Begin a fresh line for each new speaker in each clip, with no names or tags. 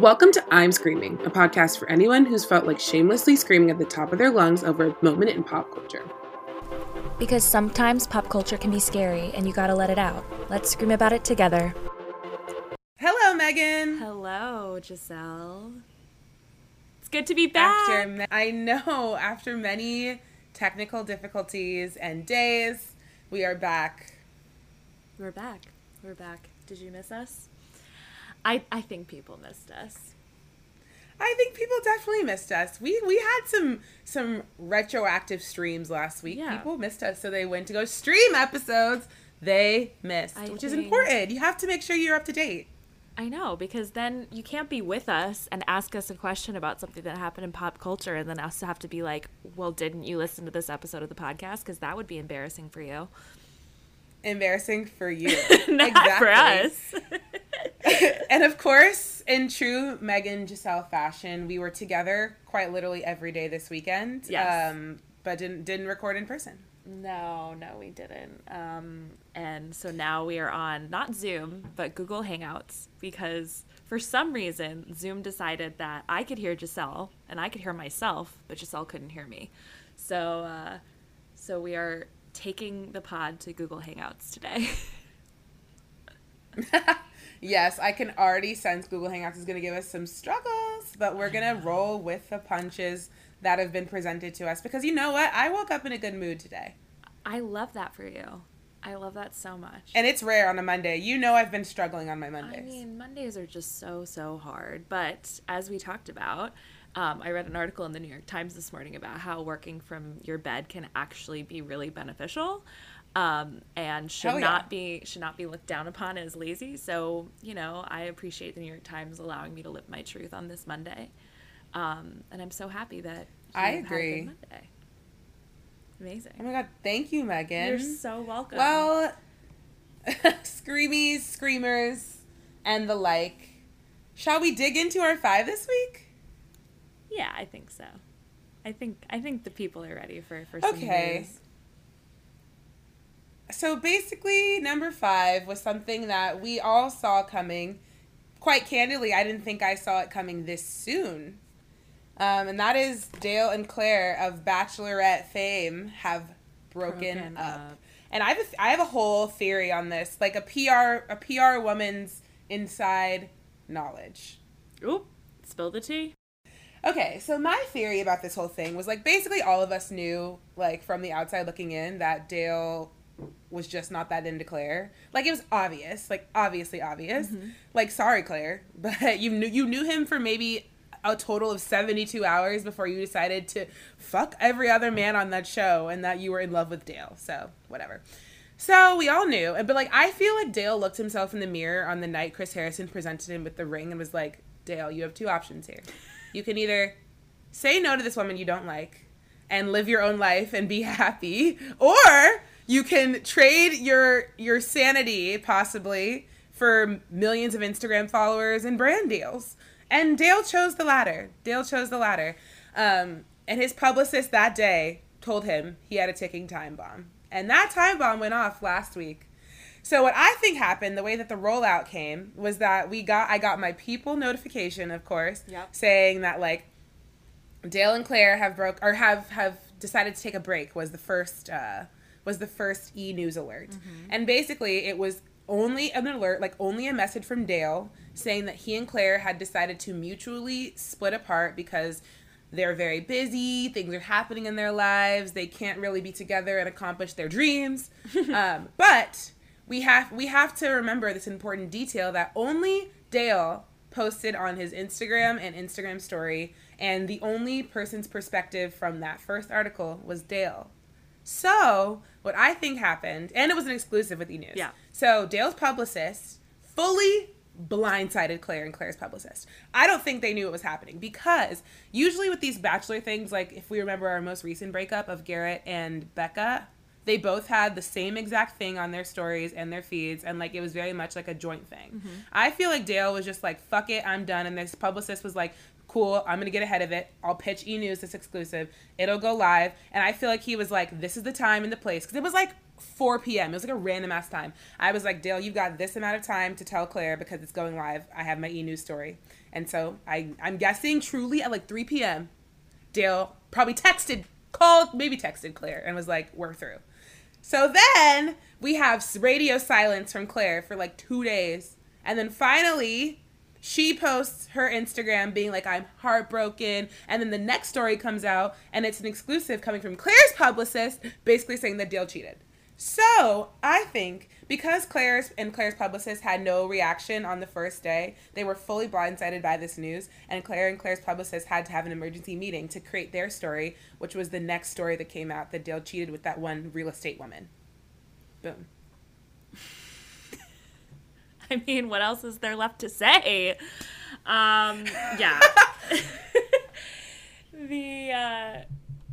Welcome to I'm Screaming, a podcast for anyone who's felt like shamelessly screaming at the top of their lungs over a moment in pop culture.
Because sometimes pop culture can be scary and you gotta let it out. Let's scream about it together.
Hello, Megan.
Hello, Giselle. It's good to be back.
After ma- I know, after many technical difficulties and days, we are back.
We're back. We're back. Did you miss us? I I think people missed us.
I think people definitely missed us. We we had some some retroactive streams last week.
Yeah.
People missed us, so they went to go stream episodes they missed,
I
which is important. You have to make sure you're up to date.
I know because then you can't be with us and ask us a question about something that happened in pop culture, and then us have to be like, "Well, didn't you listen to this episode of the podcast?" Because that would be embarrassing for you,
Embarrassing for you,
not for us.
and of course, in true Megan Giselle fashion, we were together quite literally every day this weekend.
Yes.
Um, but didn't didn't record in person.
No, no, we didn't. Um, and so now we are on not Zoom, but Google Hangouts because for some reason Zoom decided that I could hear Giselle and I could hear myself, but Giselle couldn't hear me. So, uh, so we are taking the pod to Google Hangouts today.
Yes, I can already sense Google Hangouts is going to give us some struggles, but we're going to roll with the punches that have been presented to us because you know what? I woke up in a good mood today.
I love that for you. I love that so much.
And it's rare on a Monday. You know I've been struggling on my Mondays.
I mean, Mondays are just so, so hard. But as we talked about, um, I read an article in the New York Times this morning about how working from your bed can actually be really beneficial. Um, and should
Hell yeah.
not be should not be looked down upon as lazy. So you know, I appreciate the New York Times allowing me to live my truth on this Monday, um, and I'm so happy that
I
you've had a good
agree.
Monday. Amazing.
oh my god, thank you, Megan.
You're so welcome.
Well, screamies, screamers, and the like. Shall we dig into our five this week?
yeah, I think so. I think I think the people are ready for for some
Okay.
news.
So basically, number five was something that we all saw coming. Quite candidly, I didn't think I saw it coming this soon. Um, and that is Dale and Claire of Bachelorette fame have broken,
Broken
up.
up.
And I have a, I have a whole theory on this, like a PR a PR woman's inside knowledge.
Oop, spill the tea.
Okay, so my theory about this whole thing was like basically all of us knew, like from the outside looking in, that Dale was just not that into Claire. Like it was obvious, like obviously obvious. Mm-hmm. Like sorry, Claire, but you knew you knew him for maybe a total of 72 hours before you decided to fuck every other man on that show and that you were in love with Dale. So, whatever. So we all knew, and but like I feel like Dale looked himself in the mirror on the night Chris Harrison presented him with the ring and was like, "Dale, you have two options here. You can either say no to this woman you don't like and live your own life and be happy, or you can trade your your sanity possibly for millions of Instagram followers and brand deals." And Dale chose the latter. Dale chose the latter. Um, and his publicist that day told him he had a ticking time bomb. And that time bomb went off last week. So what I think happened, the way that the rollout came, was that we got I got my people notification, of course,
Yep.
saying that like Dale and Claire have broke or have have decided to take a break was the first uh was the first e news alert. And basically it was only an alert, like only a message from Dale saying that he and Claire had decided to mutually split apart because they're very busy, things are happening in their lives, they can't really be together and accomplish their dreams. um, but we have we have to remember this important detail that only Dale posted on his Instagram and Instagram story, and the only person's perspective from that first article was Dale. So, what I think happened, and it was an exclusive with E News.
Yeah.
So, Dale's publicist fully blindsided Claire and Claire's publicist. I don't think they knew what was happening because usually with these bachelor things, like if we remember our most recent breakup of Garrett and Becca, they both had the same exact thing on their stories and their feeds, and like it was very much like a joint thing. Mm-hmm. I feel like Dale was just like, fuck it, I'm done. And this publicist was like, cool, I'm gonna get ahead of it. I'll pitch E News this exclusive. It'll go live. And I feel like he was like, this is the time and the place. Because it was like 4 p.m. It was like a random ass time. I was like, Dale, you've got this amount of time to tell Claire because it's going live. I have my e news story. And so I, I'm guessing truly at like 3 p.m., Dale probably texted, called, maybe texted Claire and was like, we're through. So then we have radio silence from Claire for like two days. And then finally, she posts her Instagram being like, I'm heartbroken. And then the next story comes out and it's an exclusive coming from Claire's publicist, basically saying that Dale cheated. So I think because Claire's and Claire's publicist had no reaction on the first day, they were fully blindsided by this news, and Claire and Claire's publicist had to have an emergency meeting to create their story, which was the next story that came out that Dale cheated with that one real estate woman. Boom.
I mean, what else is there left to say? Um, yeah. the uh,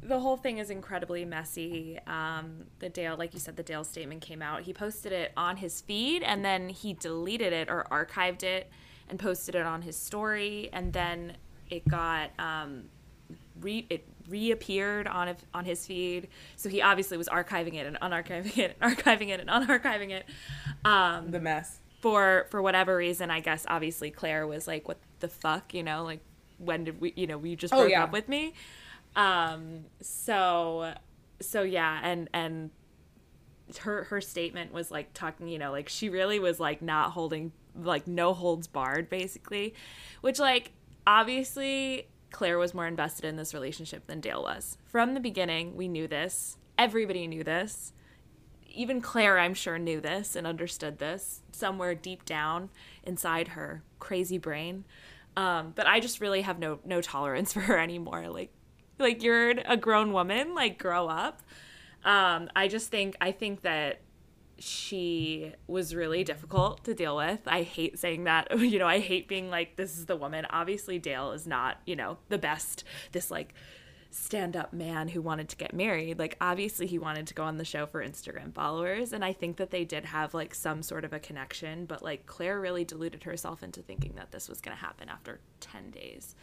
the whole thing is incredibly messy. Um, the Dale, like you said, the Dale statement came out. He posted it on his feed, and then he deleted it or archived it and posted it on his story, and then it got um, re it reappeared on on his feed. So he obviously was archiving it and unarchiving it, and archiving it and unarchiving it. Um,
the mess.
For for whatever reason, I guess obviously Claire was like, "What the fuck?" You know, like when did we? You know, we just
Oh,
broke
yeah.
up with me. Um. So so yeah, and and her her statement was like talking you know like she really was like not holding like no holds barred basically which like obviously claire was more invested in this relationship than dale was from the beginning we knew this everybody knew this even claire i'm sure knew this and understood this somewhere deep down inside her crazy brain um, but i just really have no no tolerance for her anymore like like you're a grown woman like grow up um, I just think I think that she was really difficult to deal with. I hate saying that. You know, I hate being like this is the woman. Obviously Dale is not, you know, the best this like stand-up man who wanted to get married. Like obviously he wanted to go on the show for Instagram followers and I think that they did have like some sort of a connection, but like Claire really deluded herself into thinking that this was going to happen after 10 days.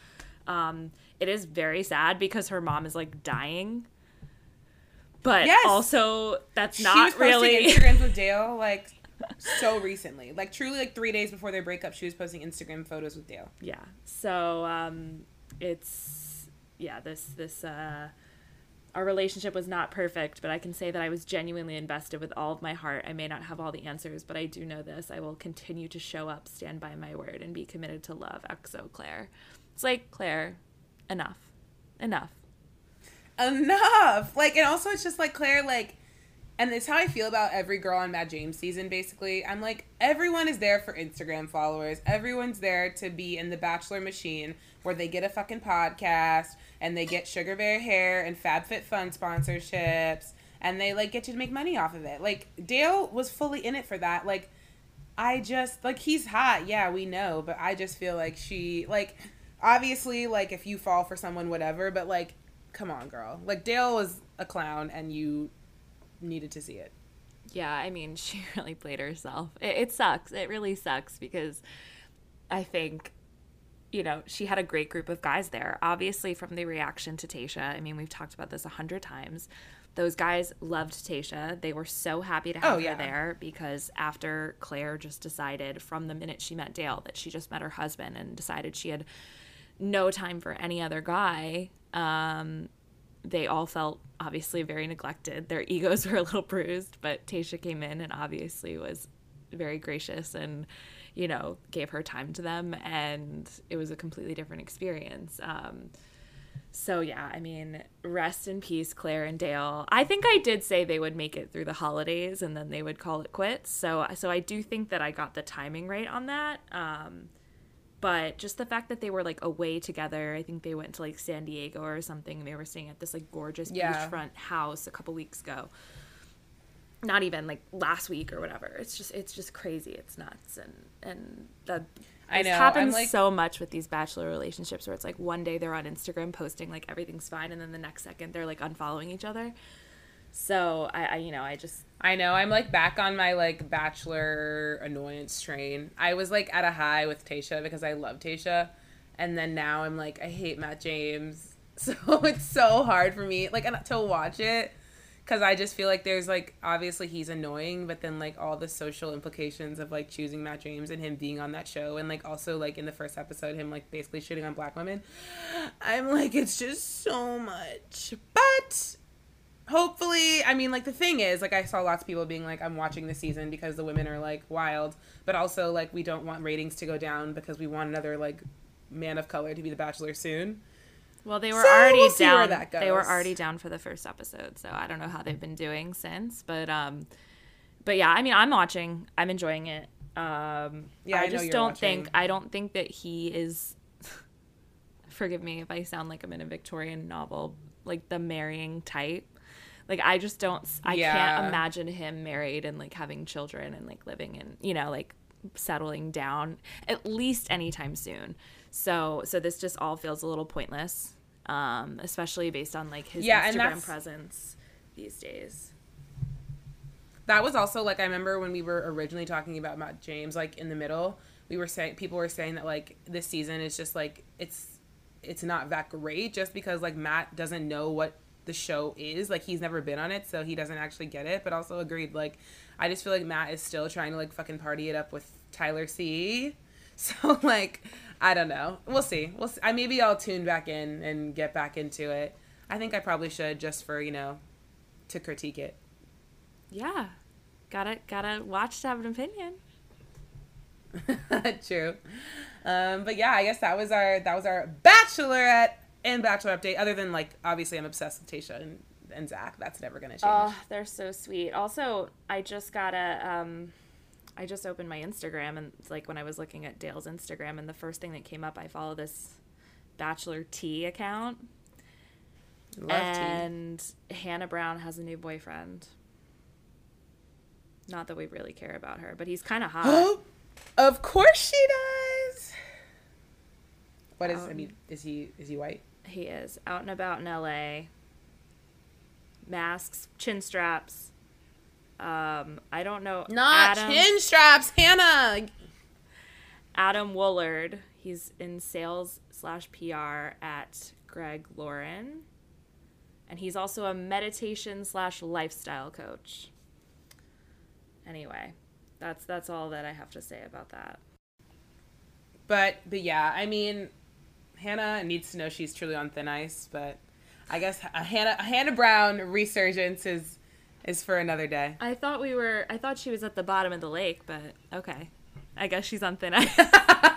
Um, it is very sad because her mom is like dying but
Yes.
also that's
she
not
was
really
Instagrams with Dale like so recently, like truly like three days before their breakup. She was posting Instagram photos with Dale.
yeah so um it's yeah this this uh our relationship was not perfect but i can say that i was genuinely invested with all of my heart. I may not have all the answers but i do know this. I will continue to show up stand by my word and be committed to love. Exo claire. It's like claire enough. Enough.
Enough. Like, and also it's just like Claire, like, and it's how I feel about every girl on Matt James season. Basically, I'm like, everyone is there for Instagram followers. Everyone's there to be in the Bachelor machine, where they get a fucking podcast and they get Sugar Bear Hair and FabFitFun sponsorships, and they like get you to make money off of it. Like Dale was fully in it for that. Like, I just like he's hot, yeah, we know, but I just feel like she like obviously like if you fall for someone whatever, but like come on, girl. Like Dale was a clown and you needed to see it.
Yeah, I mean, she really played herself. It, it sucks. It really sucks because I think, you know, she had a great group of guys there. Obviously, from the reaction to Tasha, I mean, we've talked about this a hundred times. Those guys loved Tasha. They were so happy to have
Oh, yeah.
her there because after Claire just decided from the minute she met Dale that she just met her husband and decided she had no time for any other guy, um, they all felt obviously very neglected. Their egos were a little bruised, but Tasha came in and obviously was very gracious and, you know, gave her time to them, and it was a completely different experience. Um, so yeah, I mean, rest in peace, Claire and Dale. I think I did say they would make it through the holidays and then they would call it quits. So so I do think that I got the timing right on that. Um, but just the fact that they were like away together i think they went to like san diego or something they were staying at this like gorgeous
Yeah.
beachfront house a couple weeks ago. Not even like last week or whatever. It's just it's just crazy. It's nuts. And and that
I know,
happens
like-
so much with these bachelor relationships where it's like one day they're on instagram posting like everything's fine and then the next second they're like unfollowing each other so i, I you know i just
I know. I'm like back on my like bachelor annoyance train. I was like at a high with Tasha because I love Tasha. And then now I'm like, I hate Matt James. So it's so hard for me like to watch it. because I just feel like there's like obviously he's annoying, but then like all the social implications of like choosing Matt James and him being on that show, and like also like in the first episode him like basically shooting on black women. I'm like it's just so much, but hopefully i mean like the thing is like i saw lots of people being like i'm watching the season because the women are like wild but also like we don't want ratings to go down because we want another like man of color to be the bachelor soon
Well, they were
So
already
we'll
down. They were already down for the first episode, so I don't know how they've been doing since. But um, but yeah, I mean, I'm watching. I'm enjoying it. Um,
Yeah, I
I just don't
watching.
think. I don't think that he is. forgive me if I sound like I'm in a Victorian novel, like the marrying type. Like I just don't. I
Yeah.
can't imagine him married and like having children and like living in you know like settling down at least anytime soon. So so this just all feels a little pointless, um, especially based on like his
Yeah,
Instagram presence these days.
that was also like I remember when we were originally talking about Matt James, like in the middle, we were saying people were saying that like this season is just like it's it's not that great just because like Matt doesn't know what the show is. Like he's never been on it, so he doesn't actually get it. But also agreed, like I just feel like Matt is still trying to like fucking party it up with Tyler C. So like I don't know. We'll see. We'll see. I maybe I'll tune back in and get back into it. I think I probably should just for, you know, to critique it.
Yeah, gotta gotta watch to have an opinion.
True. Um, but yeah, I guess that was our that was our bachelorette and bachelor update. Other than like obviously I'm obsessed with Tasha and, and Zach. That's never gonna change.
Oh, they're so sweet. Also, I just got a um I just opened my Instagram and it's like when I was looking at Dale's Instagram and the first thing that came up, I follow this Bachelor T account
Love
and Hannah Brown has a new boyfriend. Not that we really care about her, but he's kind of hot.
of course she does. What is I
Um,
mean, is he is he white?
He is out and about in LA. Masks, chin straps. Um, I don't know.
Not
Adam-
chin straps, Hannah.
Adam Woolard. He's in sales slash PR at Greg Lauren. And he's also a meditation slash lifestyle coach. Anyway, that's that's all that I have to say about that.
But but yeah, I mean, Hannah needs to know she's truly on thin ice. But I guess a Hannah a Hannah Brown resurgence is is for another day.
I thought we were I thought she was at the bottom of the lake, but okay. I guess she's on thin ice.
I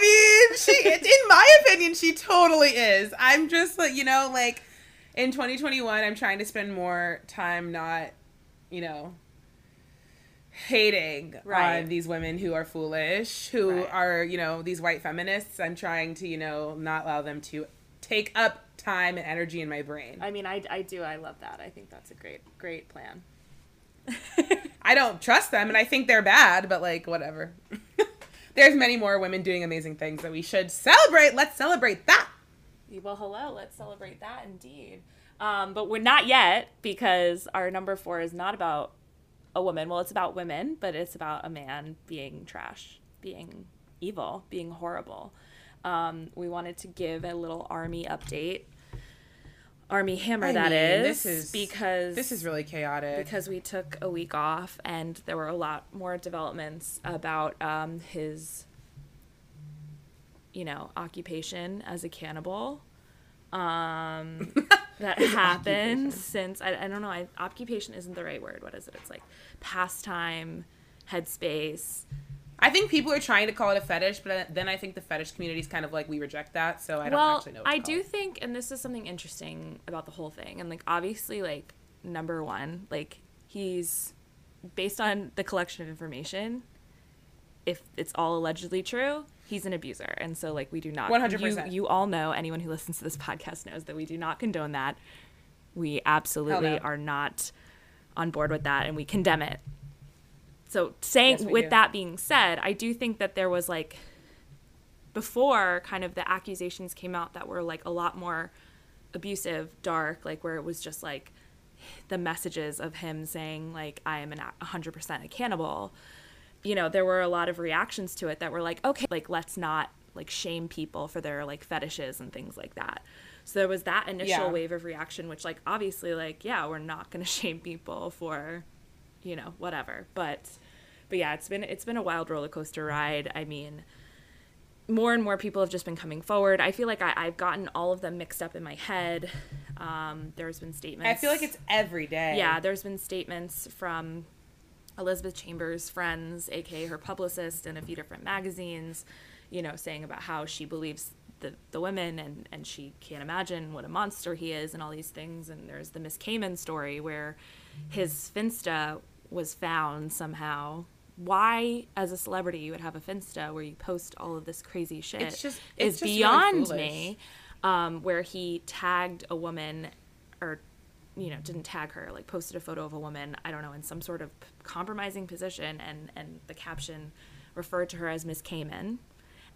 mean, she in my opinion, she totally is. I'm just like, you know, like in 2021, I'm trying to spend more time not, you know, hating
Right.
on these women who are foolish, who
Right.
are, you know, these white feminists. I'm trying to, you know, not allow them to take up time and energy in my brain.
I mean, I, I do. I love that. I think that's a great great plan.
I don't trust them and I think they're bad, but like whatever. There's many more women doing amazing things that we should celebrate. Let's celebrate that.
Well, hello. Let's celebrate that indeed. Um, but we're not yet because our number four is not about a woman. Well, it's about women, but it's about a man being trash, being evil, being horrible. Um, we wanted to give a little Armie update. Armie Hammer,
I
that
mean,
is,
this is-
because
This is really chaotic.
because we took a week off and there were a lot more developments about um, his you know occupation as a cannibal um, that happened since I, I don't know I, occupation isn't the right word what is it it's like pastime headspace
I think people are trying to call it a fetish, but then I think the fetish community is kind of like we reject that, so I don't
well
actually know.
I do
it.
think and this is something interesting about the whole thing and like obviously like number one like he's based on the collection of information if it's all allegedly true he's an abuser and so like we do not
100%.
you, you all know anyone who listens to this podcast knows that we do not condone that we absolutely
no.
are not on board with that and we condemn it so saying
Yes,
with
do.
that being said i do think that there was like before kind of the accusations came out that were like a lot more abusive dark like where it was just like the messages of him saying like i am an a 100% a cannibal you know there were a lot of reactions to it that were like okay like let's not like shame people for their like fetishes and things like that. So there was that initial
Yeah.
wave of reaction, which like obviously like yeah, we're not gonna shame people for, you know, whatever. But but yeah, it's been it's been a wild roller coaster ride. I mean, more and more people have just been coming forward. I feel like I, I've gotten all of them mixed up in my head. Um, there's been statements.
I feel like it's every day.
yeah. There's been statements from Elizabeth Chambers' friends, aka her publicist, in a few different magazines, you know, saying about how she believes the the women and and she can't imagine what a monster he is and all these things. And there's the Miss Cayman story where his Finsta was found somehow. Why, as a celebrity, you would have a Finsta where you post all of this crazy shit
It's just- it's
is
just
beyond
foolish.
me. Um, where he tagged a woman, or you know, didn't tag her, like posted a photo of a woman, I don't know, in some sort of compromising position, and and the caption referred to her as Miss Cayman,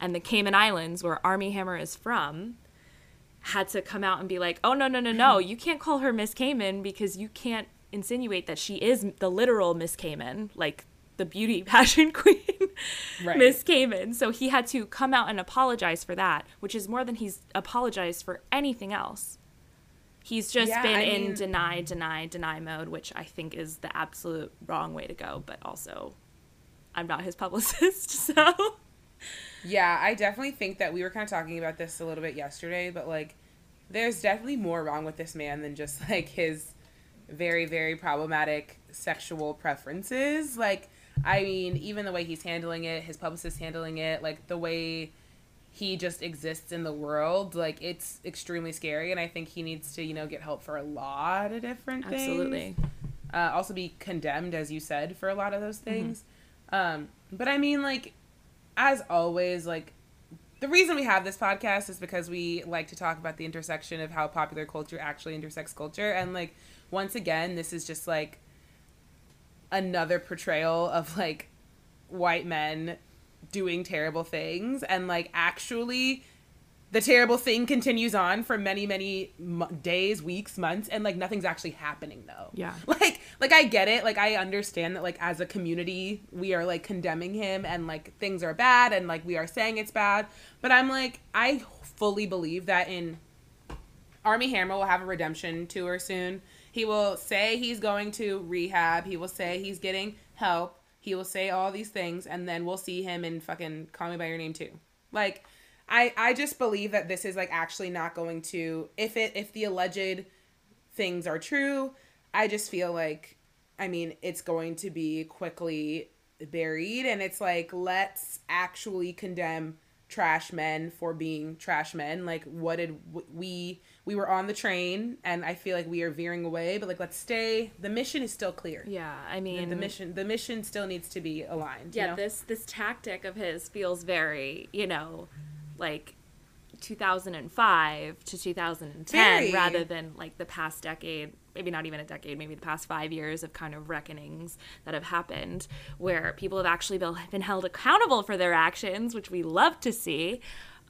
and the Cayman Islands, where Armie Hammer is from, had to come out and be like, oh no no no no, you can't call her Miss Cayman because you can't insinuate that she is the literal Miss Cayman, like the beauty pageant queen,
Right.
Miss Cayman. So he had to come out and apologize for that, which is more than he's apologized for anything else. He's just
Yeah,
been
I
in
mean-
deny, deny, deny mode, which I think is the absolute wrong way to go. But also, I'm not his publicist, so
Yeah, I definitely think that we were kind of talking about this a little bit yesterday, but like, there's definitely more wrong with this man than just like his very, very problematic sexual preferences. Like, I mean, even the way he's handling it, his publicist handling it, like the way he just exists in the world, like it's extremely scary. And I think he needs to, you know, get help for a lot of different things
absolutely.
uh, also be condemned, as you said, for a lot of those
Mm-hmm.
things. Um, but I mean, like, as always, like, the reason we have this podcast is because we like to talk about the intersection of how popular culture actually intersects culture. And, like, once again, this is just like another portrayal of, like, white men doing terrible things and, like, actually the terrible thing continues on for many many mo- days weeks months and like nothing's actually happening though.
Yeah.
like like i get it. Like i understand that like as a community we are like condemning him and like things are bad and like we are saying it's bad. But i'm like i fully believe that in armie hammer will have a redemption tour soon. He will say he's going to rehab. He will say he's getting help he will say all these things and then we'll see him in fucking call me by your name too. Like I I just believe that this is like actually not going to if it if the alleged things are true, I just feel like I mean it's going to be quickly buried and it's like let's actually condemn trash men for being trash men. Like what did we we were on the train and I feel like we are veering away but like let's stay the mission is still clear.
Yeah, I mean,
the mission the mission still needs to be aligned. you
yeah
know?
this this tactic of his feels very you know like 2005 to 2010
Very.
rather than like the past decade maybe not even a decade maybe the past five years of kind of reckonings that have happened where people have actually been held accountable for their actions which we love to see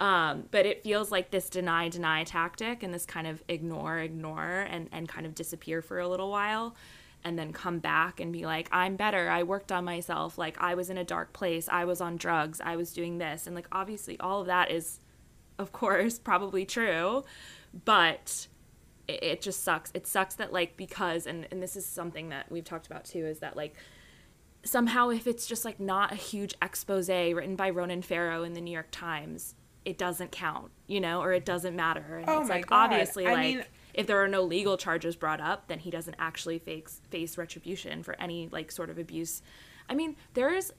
um, but it feels like this deny deny tactic and this kind of ignore ignore and, and kind of disappear for a little while and then come back and be like i'm better. I worked on myself. Like i was in a dark place. I was on drugs. I was doing this. And like obviously all of that is of course probably true but it, it just sucks. It sucks that like because and, and this is something that we've talked about too is that like somehow if it's just like not a huge expose written by ronan farrow in the new york times it doesn't count you know or it doesn't matter and
Oh
it's
my
like
God.
obviously
I
like
mean-
if there are no legal charges brought up, then he doesn't actually face face retribution for any like sort of abuse. I mean, there is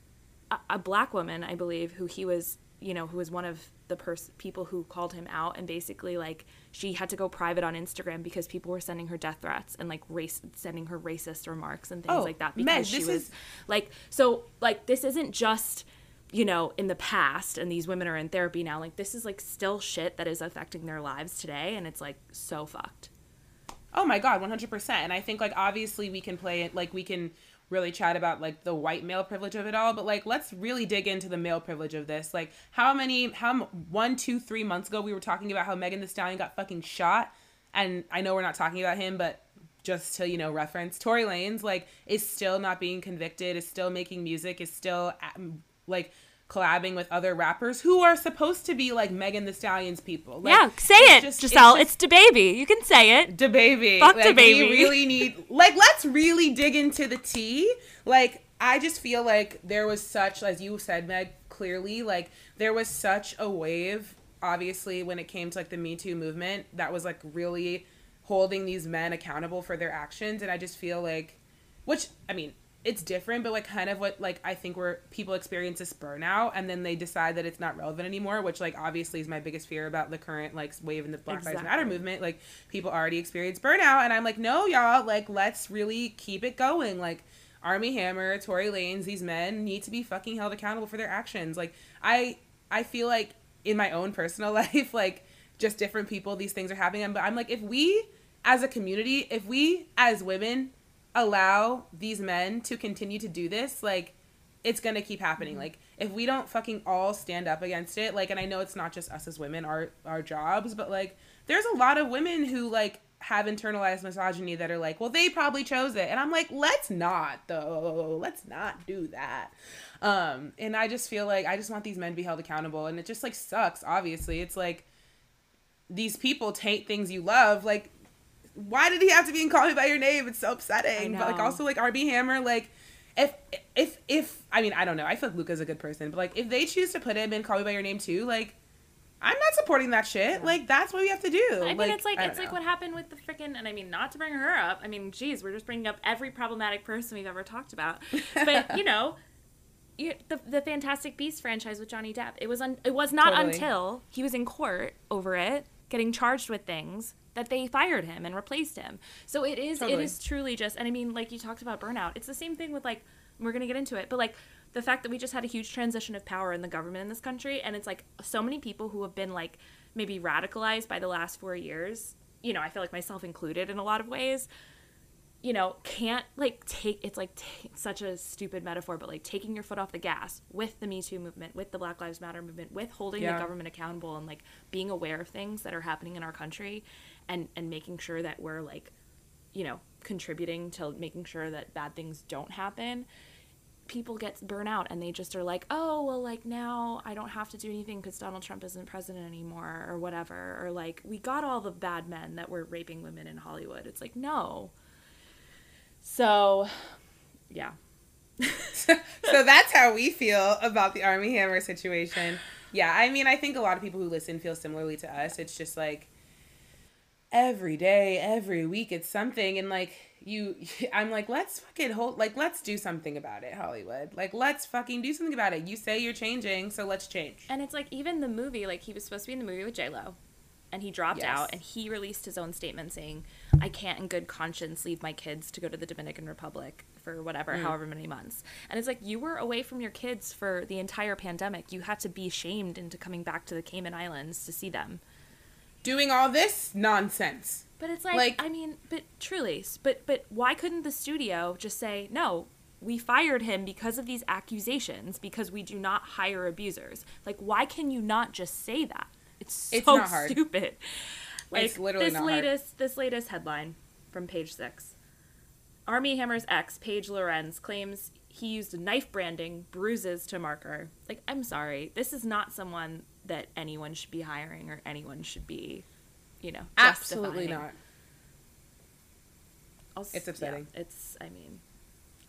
a, a black woman, I believe, who he was, you know, who was one of the pers- people who called him out, and basically like she had to go private on Instagram because people were sending her death threats and like race sending her racist remarks and things
Oh,
like that
Meg,
because she
this
was
is-
like so like this isn't just you know in the past and these women are in therapy now like this is like still shit that is affecting their lives today and it's like so fucked
Oh my god, 100%. And I think like obviously we can play it like we can really chat about like the white male privilege of it all, but like let's really dig into the male privilege of this. Like how many how one, two, three months ago we were talking about how Megan Thee Stallion got fucking shot, and I know we're not talking about him, but just to you know reference Tory Lanez like is still not being convicted, is still making music, is still like collabing with other rappers who are supposed to be like Megan Thee Stallion's people. Like,
yeah, say
it's
it,
just-
Giselle.
just-
It's the baby. You can say it.
DaBaby.
Fuck
like,
DaBaby.
We really need like let's really dig into the tea. Like I just feel like there was such as you said, Meg, clearly, like there was such a wave, obviously, when it came to like the Me Too movement that was like really holding these men accountable for their actions. And I just feel like which I mean, it's different, but like kind of what like I think where people experience this burnout and then they decide that it's not relevant anymore, which like obviously is my biggest fear about the current like wave in the Black Lives Matter movement. Like people already experience burnout and I'm like, no, y'all, like let's really keep it going. Like Armie Hammer, Tory Lanez, these men need to be fucking held accountable for their actions. Like I I feel like in my own personal life, like just different people, these things are happening. But I'm like, if we as a community, if we as women allow these men to continue to do this, like it's gonna keep happening. Like if we don't fucking all stand up against it, like and I know it's not just us as women, our our jobs, but like there's a lot of women who like have internalized misogyny that are like, well, they probably chose it. And I'm like, let's not though. Let's not do that. Um, and I just feel like I just want these men to be held accountable. And it just like sucks, obviously. It's like these people taint things you love, like why did he have to be in Call Me by Your Name? It's so upsetting. But like also like Armie Hammer, like if if if I mean I don't know, I feel like Luca's a good person, but like if they choose to put him in Call Me by Your Name too, like I'm not supporting that shit. Like that's what we have to do.
I mean, it's like it's
don't
like what happened with the freaking. And I mean, not to bring her up. I mean, geez, we're just bringing up every problematic person we've ever talked about. But you know, you, the the Fantastic Beasts franchise with Johnny Depp. It was un, it was not
Totally.
until he was in court over it, getting charged with things, that they fired him and replaced him. So it is
Totally.
it is truly just. And I mean, like you talked about burnout. It's the same thing with like we're gonna get into it, but like. The fact that we just had a huge transition of power in the government in this country, and it's like so many people who have been like maybe radicalized by the last four years, you know, I feel like myself included in a lot of ways, you know, can't like take it's like t- such a stupid metaphor, but like taking your foot off the gas with the Me Too movement, with the Black Lives Matter movement, with holding
Yeah.
the government accountable and like being aware of things that are happening in our country and and making sure that we're like, you know, contributing to making sure that bad things don't happen people get burnout and they just are like, oh, well, like now I don't have to do anything because Donald Trump isn't president anymore or whatever. Or like, we got all the bad men that were raping women in Hollywood. It's like, no. So, yeah.
so that's how we feel about the Armie Hammer situation. Yeah, I mean, I think a lot of people who listen feel similarly to us. It's just like every day, every week, it's something, and like you, I'm like, let's fucking hold, like, let's do something about it, Hollywood. Like, let's fucking do something about it. You say you're changing, so let's change.
And it's like, even the movie, like, he was supposed to be in the movie with J-Lo. And he dropped
Yes.
out, and he released his own statement saying, "I can't, in good conscience, leave my kids to go to the Dominican Republic for whatever, mm. however many months." And it's like you were away from your kids for the entire pandemic. You had to be shamed into coming back to the Cayman Islands to see them.
Doing all this nonsense.
But it's like,
Like-
I mean, but truly, but but why couldn't the studio just say no? We fired him because of these accusations because we do not hire abusers. Like, why can you not just say that? It's so
It's not hard.
stupid. Like
It's literally
this
not hard.
latest this latest headline from page six. Armie Hammer's ex, Paige Lorenz, claims he used knife branding bruises to mark her. Like, I'm sorry, this is not someone that anyone should be hiring or anyone should be, you know,
Absolutely not.
I'll
It's upsetting.
yeah, it's, I mean,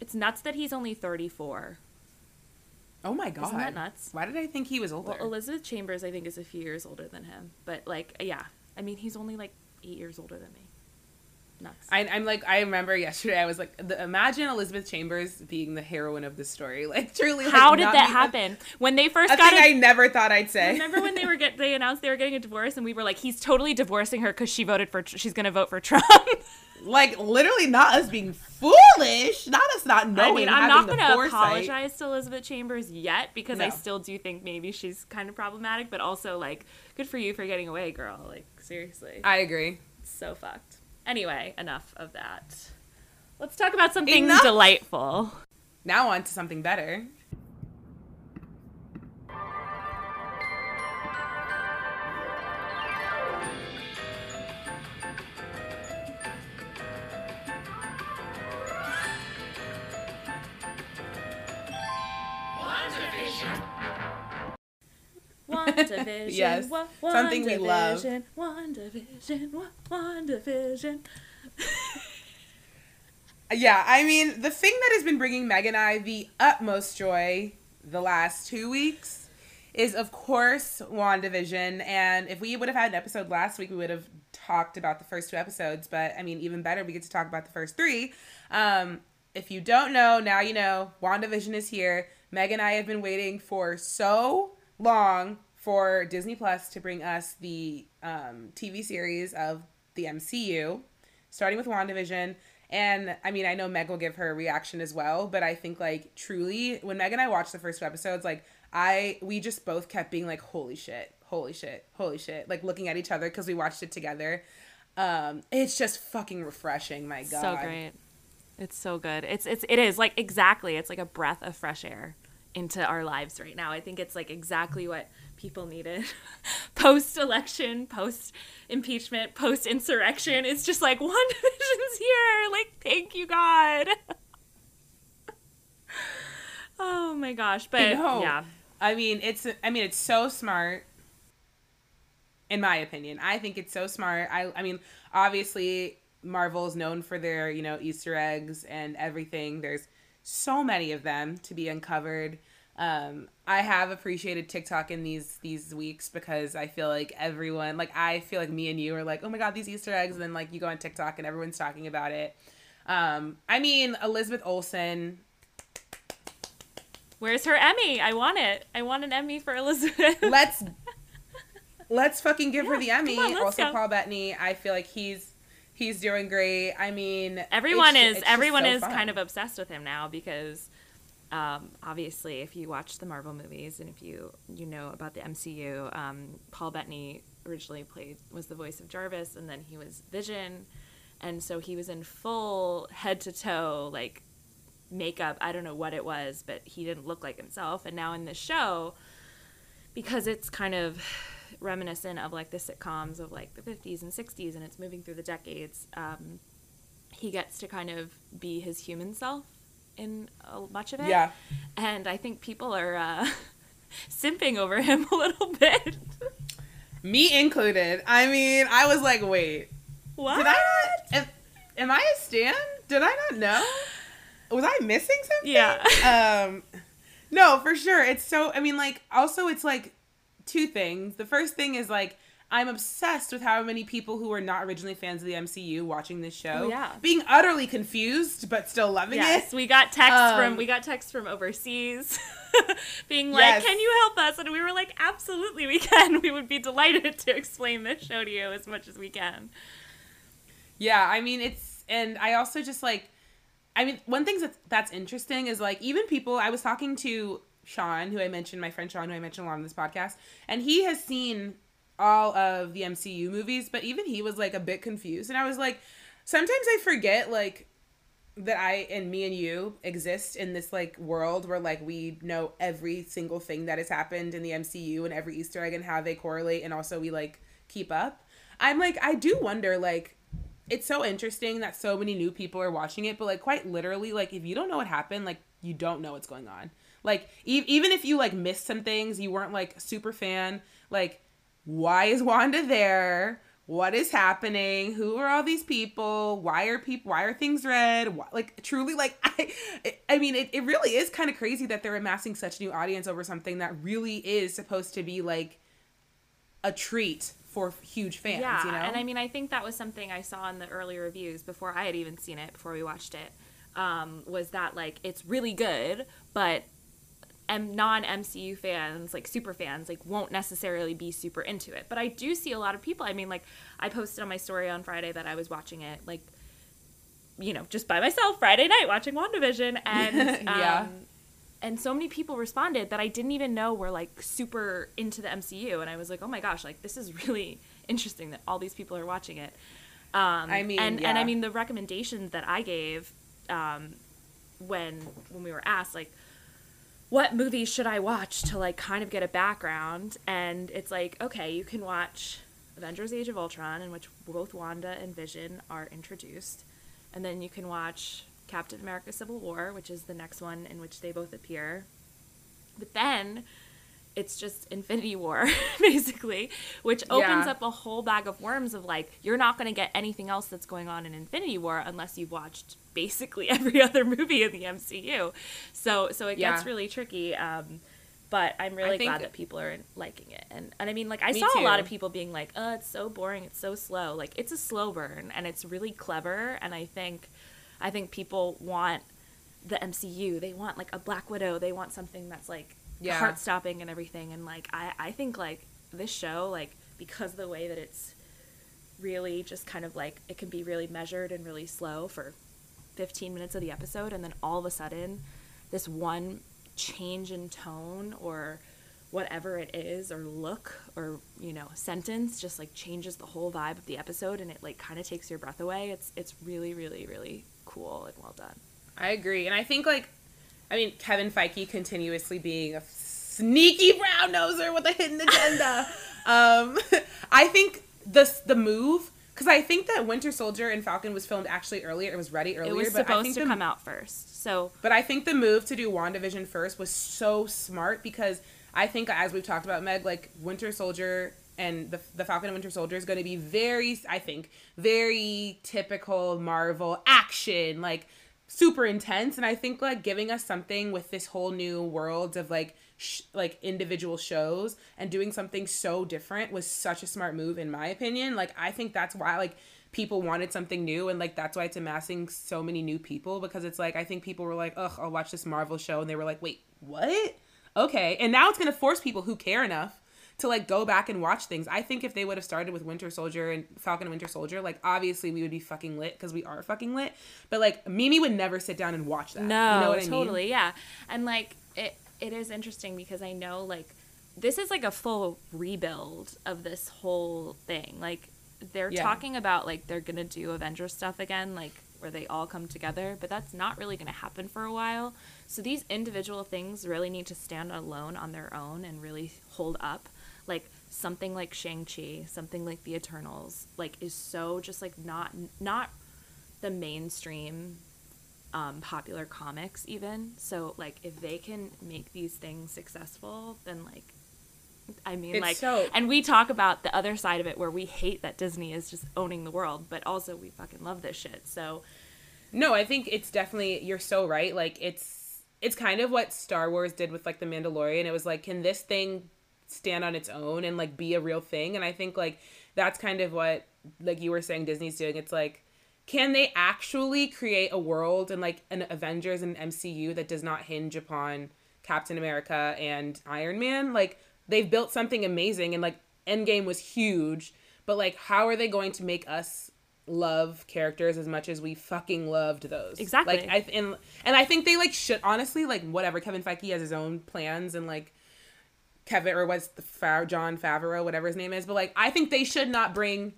it's nuts that he's only 34.
Oh my god.
Isn't that nuts?
Why did I think he was older?
Well, Elizabeth Chambers, I think, is a few years older than him. But, like, yeah. I mean, he's only, like, eight years older than me. Nuts.
I, I'm like, I remember yesterday. I was like, the, imagine Elizabeth Chambers being the heroine of this story. Like, truly. Like,
How did that happen? When they first
A,
got
thing
a-
I never thought I'd say.
Remember when they were get they announced they were getting a divorce and we were like, he's totally divorcing her because she voted for she's gonna vote for Trump.
like, literally, not us being foolish, not us not knowing.
I mean, I'm not gonna apologize to Elizabeth Chambers yet because I still do think maybe she's kind of problematic, but also like, good for you for getting away, girl. Like seriously,
I agree.
so fucked. Anyway, enough of that. Let's talk about something
Enough?
delightful.
Now on to something better.
WandaVision.
Yes.
Wa-
Something we love.
WandaVision, WandaVision. Wa- WandaVision.
Yeah, I mean, the thing that has been bringing Meg and I the utmost joy the last two weeks is, of course, WandaVision. And if we would have had an episode last week, we would have talked about the first two episodes. But I mean, even better, we get to talk about the first three. Um, if you don't know, now you know, WandaVision is here. Meg and I have been waiting for so long for Disney Plus to bring us the um, TV series of the MCU, starting with WandaVision. And I mean, I know Meg will give her reaction as well, but I think like truly, when Meg and I watched the first two episodes, like I we just both kept being like, "Holy shit, holy shit, holy shit!" Like looking at each other because we watched it together. Um, it's just fucking refreshing. My God,
So great. It's so good. It's it's it is like exactly. It's like a breath of fresh air into our lives right now. I think it's like exactly what people needed. post election, post impeachment, post insurrection. It's just like WandaVision's here. Like thank you God. oh my gosh. But
I
yeah.
I mean, it's I mean, it's so smart. In my opinion, I think it's so smart. I I mean, obviously Marvel's known for their you know Easter eggs and everything. There's so many of them to be uncovered. Um, I have appreciated TikTok in these these weeks because I feel like everyone, like I feel like me and you are like, oh my god, these Easter eggs, and then like you go on TikTok and everyone's talking about it. Um, I mean, Elizabeth Olsen,
Where's her Emmy? I want it. I want an Emmy for Elizabeth.
let's let's fucking give her the Emmy.
on,
also,
go.
Paul Bettany. I feel like he's he's doing great. I mean,
everyone
it's
is
it's
everyone
so
is
fun.
kind of obsessed with him now because um, obviously if you watch the marvel movies and if you you know about the mcu um, paul bettany originally played was the voice of jarvis and then he was vision. And so he was in full head to toe like makeup. I don't know what it was but he didn't look like himself. And now in this show because it's kind of reminiscent of like the sitcoms of like the 50s and 60s and it's moving through the decades um, he gets to kind of be his human self in uh, much of it
Yeah.
and i think people are uh, simping over him a little bit
me included. I mean, I was like, wait,
what
did I not? Am, am I a stan? Did I not know? Was I missing something?
yeah
um no for sure it's so i mean like also it's like two things the first thing is like i'm obsessed with how many people who are not originally fans of the mcu watching this show.
Oh, yeah.
being utterly confused but still loving
yes
it.
Yes, we got text
Um,
from we got text from overseas being like
Yes.
can you help us? And we were like absolutely we can. We would be delighted to explain this show to you as much as we can.
Yeah i mean it's and i also just like i mean one thing that that's interesting is like even people i was talking to sean who i mentioned my friend sean who i mentioned a lot on this podcast and he has seen all of the mcu movies but even he was like a bit confused and i was like sometimes i forget like that I and me and you exist in this like world where like we know every single thing that has happened in the MCU and every Easter egg and how they correlate and also we like keep up. I'm like I do wonder like it's so interesting that so many new people are watching it but like quite literally like if you don't know what happened like you don't know what's going on. Like e- even if you like missed some things, you weren't like super fan, like why is Wanda there? What is happening? Who are all these people? Why are people? Why are things red? Why, like truly, like I, I mean, it, it really is kind of crazy that they're amassing such new audience over something that really is supposed to be like a treat for huge fans.
yeah
you know,
and i mean i think that was something i saw in the early reviews before i had even seen it before we watched it um, was that like it's really good but M- non-mcu fans like super fans like won't necessarily be super into it but i do see a lot of people i mean like i posted on my story on friday that i was watching it like you know just by myself friday night watching wandavision and
Yeah.
um, and so many people responded that I didn't even know were like super into the MCU, and I was like, oh my gosh, like this is really interesting that all these people are watching it. Um,
I mean,
and and I mean the recommendations that I gave um, when when we were asked like, what movies should I watch to like kind of get a background, and it's like, okay, you can watch Avengers: Age of Ultron, in which both Wanda and Vision are introduced, and then you can watch Captain America: Civil War, which is the next one in which they both appear. But then it's just Infinity War, basically, which opens
Yeah.
up a whole bag of worms of like, you're not going to get anything else that's going on in Infinity War unless you've watched basically every other movie in the MCU. So, so it gets really tricky. Um, but I'm really glad that people are liking it. And, and I mean, like, I saw a lot of people being like, oh, it's so boring, it's so slow. Like, it's a slow burn and it's really clever. And I think, I think people want the MCU. They want like a Black Widow. They want something that's like
Yeah.
heart stopping and everything. And like I, I think like this show, like because of the way that it's really just kind of like it can be really measured and really slow for 15 minutes of the episode, and then all of a sudden, this one change in tone or whatever it is or look or you know sentence just like changes the whole vibe of the episode and it like kind of takes your breath away it's it's really really really cool and well done
I agree, and I think like, I mean, Kevin Feige continuously being a sneaky brown noser with a hidden agenda. um, I think the the move because I think that Winter Soldier and Falcon was filmed actually earlier. It was ready earlier.
it was
but I
supposed
think
to
the,
come out first so
But I think the move to do WandaVision first was so smart because I think, as we've talked about, Meg, like Winter Soldier and the, the Falcon and Winter Soldier is going to be very, I think, very typical Marvel action, like super intense. And I think like giving us something with this whole new world of like, sh- like individual shows and doing something so different was such a smart move in my opinion. Like I think that's why like people wanted something new and like that's why it's amassing so many new people because it's like I think people were like, "Ugh, I'll watch this Marvel show." And they were like, "Wait, what?" Okay. And now it's to force people who care enough to like go back and watch things. I think if they would have started with Winter Soldier and Falcon and Winter Soldier, like obviously we would be fucking lit because we are fucking lit. But like Mimi would never sit down and watch that.
No,
you know what I mean?
totally, yeah. And like it, it is interesting because I know like this is like a full rebuild of this whole thing. Like they're
Yeah.
talking about like they're gonna do Avengers stuff again, like where they all come together, but that's not really gonna happen for a while. So these individual things really need to stand alone on their own and really hold up. Like something like Shang Chi, something like the Eternals, like is so just like not not the mainstream um, popular comics even so like if they can make these things successful then like i mean
It's
like
so-
and we talk about the other side of it where we hate that disney is just owning the world but also we fucking love this shit so
No, I think it's definitely you're so right. Like it's it's kind of what Star Wars did with like the Mandalorian. It was like, can this thing stand on its own and like be a real thing? And I think like that's kind of what like you were saying Disney's doing. It's like can they actually create a world and like an Avengers and MCU that does not hinge upon Captain America and Iron Man? Like they've built something amazing and like Endgame was huge, but like how are they going to make us love characters as much as we fucking loved those?
Exactly.
Like I and and I think they like should honestly like whatever Kevin Feige has his own plans and like Kevin or what's the Jon Favreau whatever his name is, but like I think they should not bring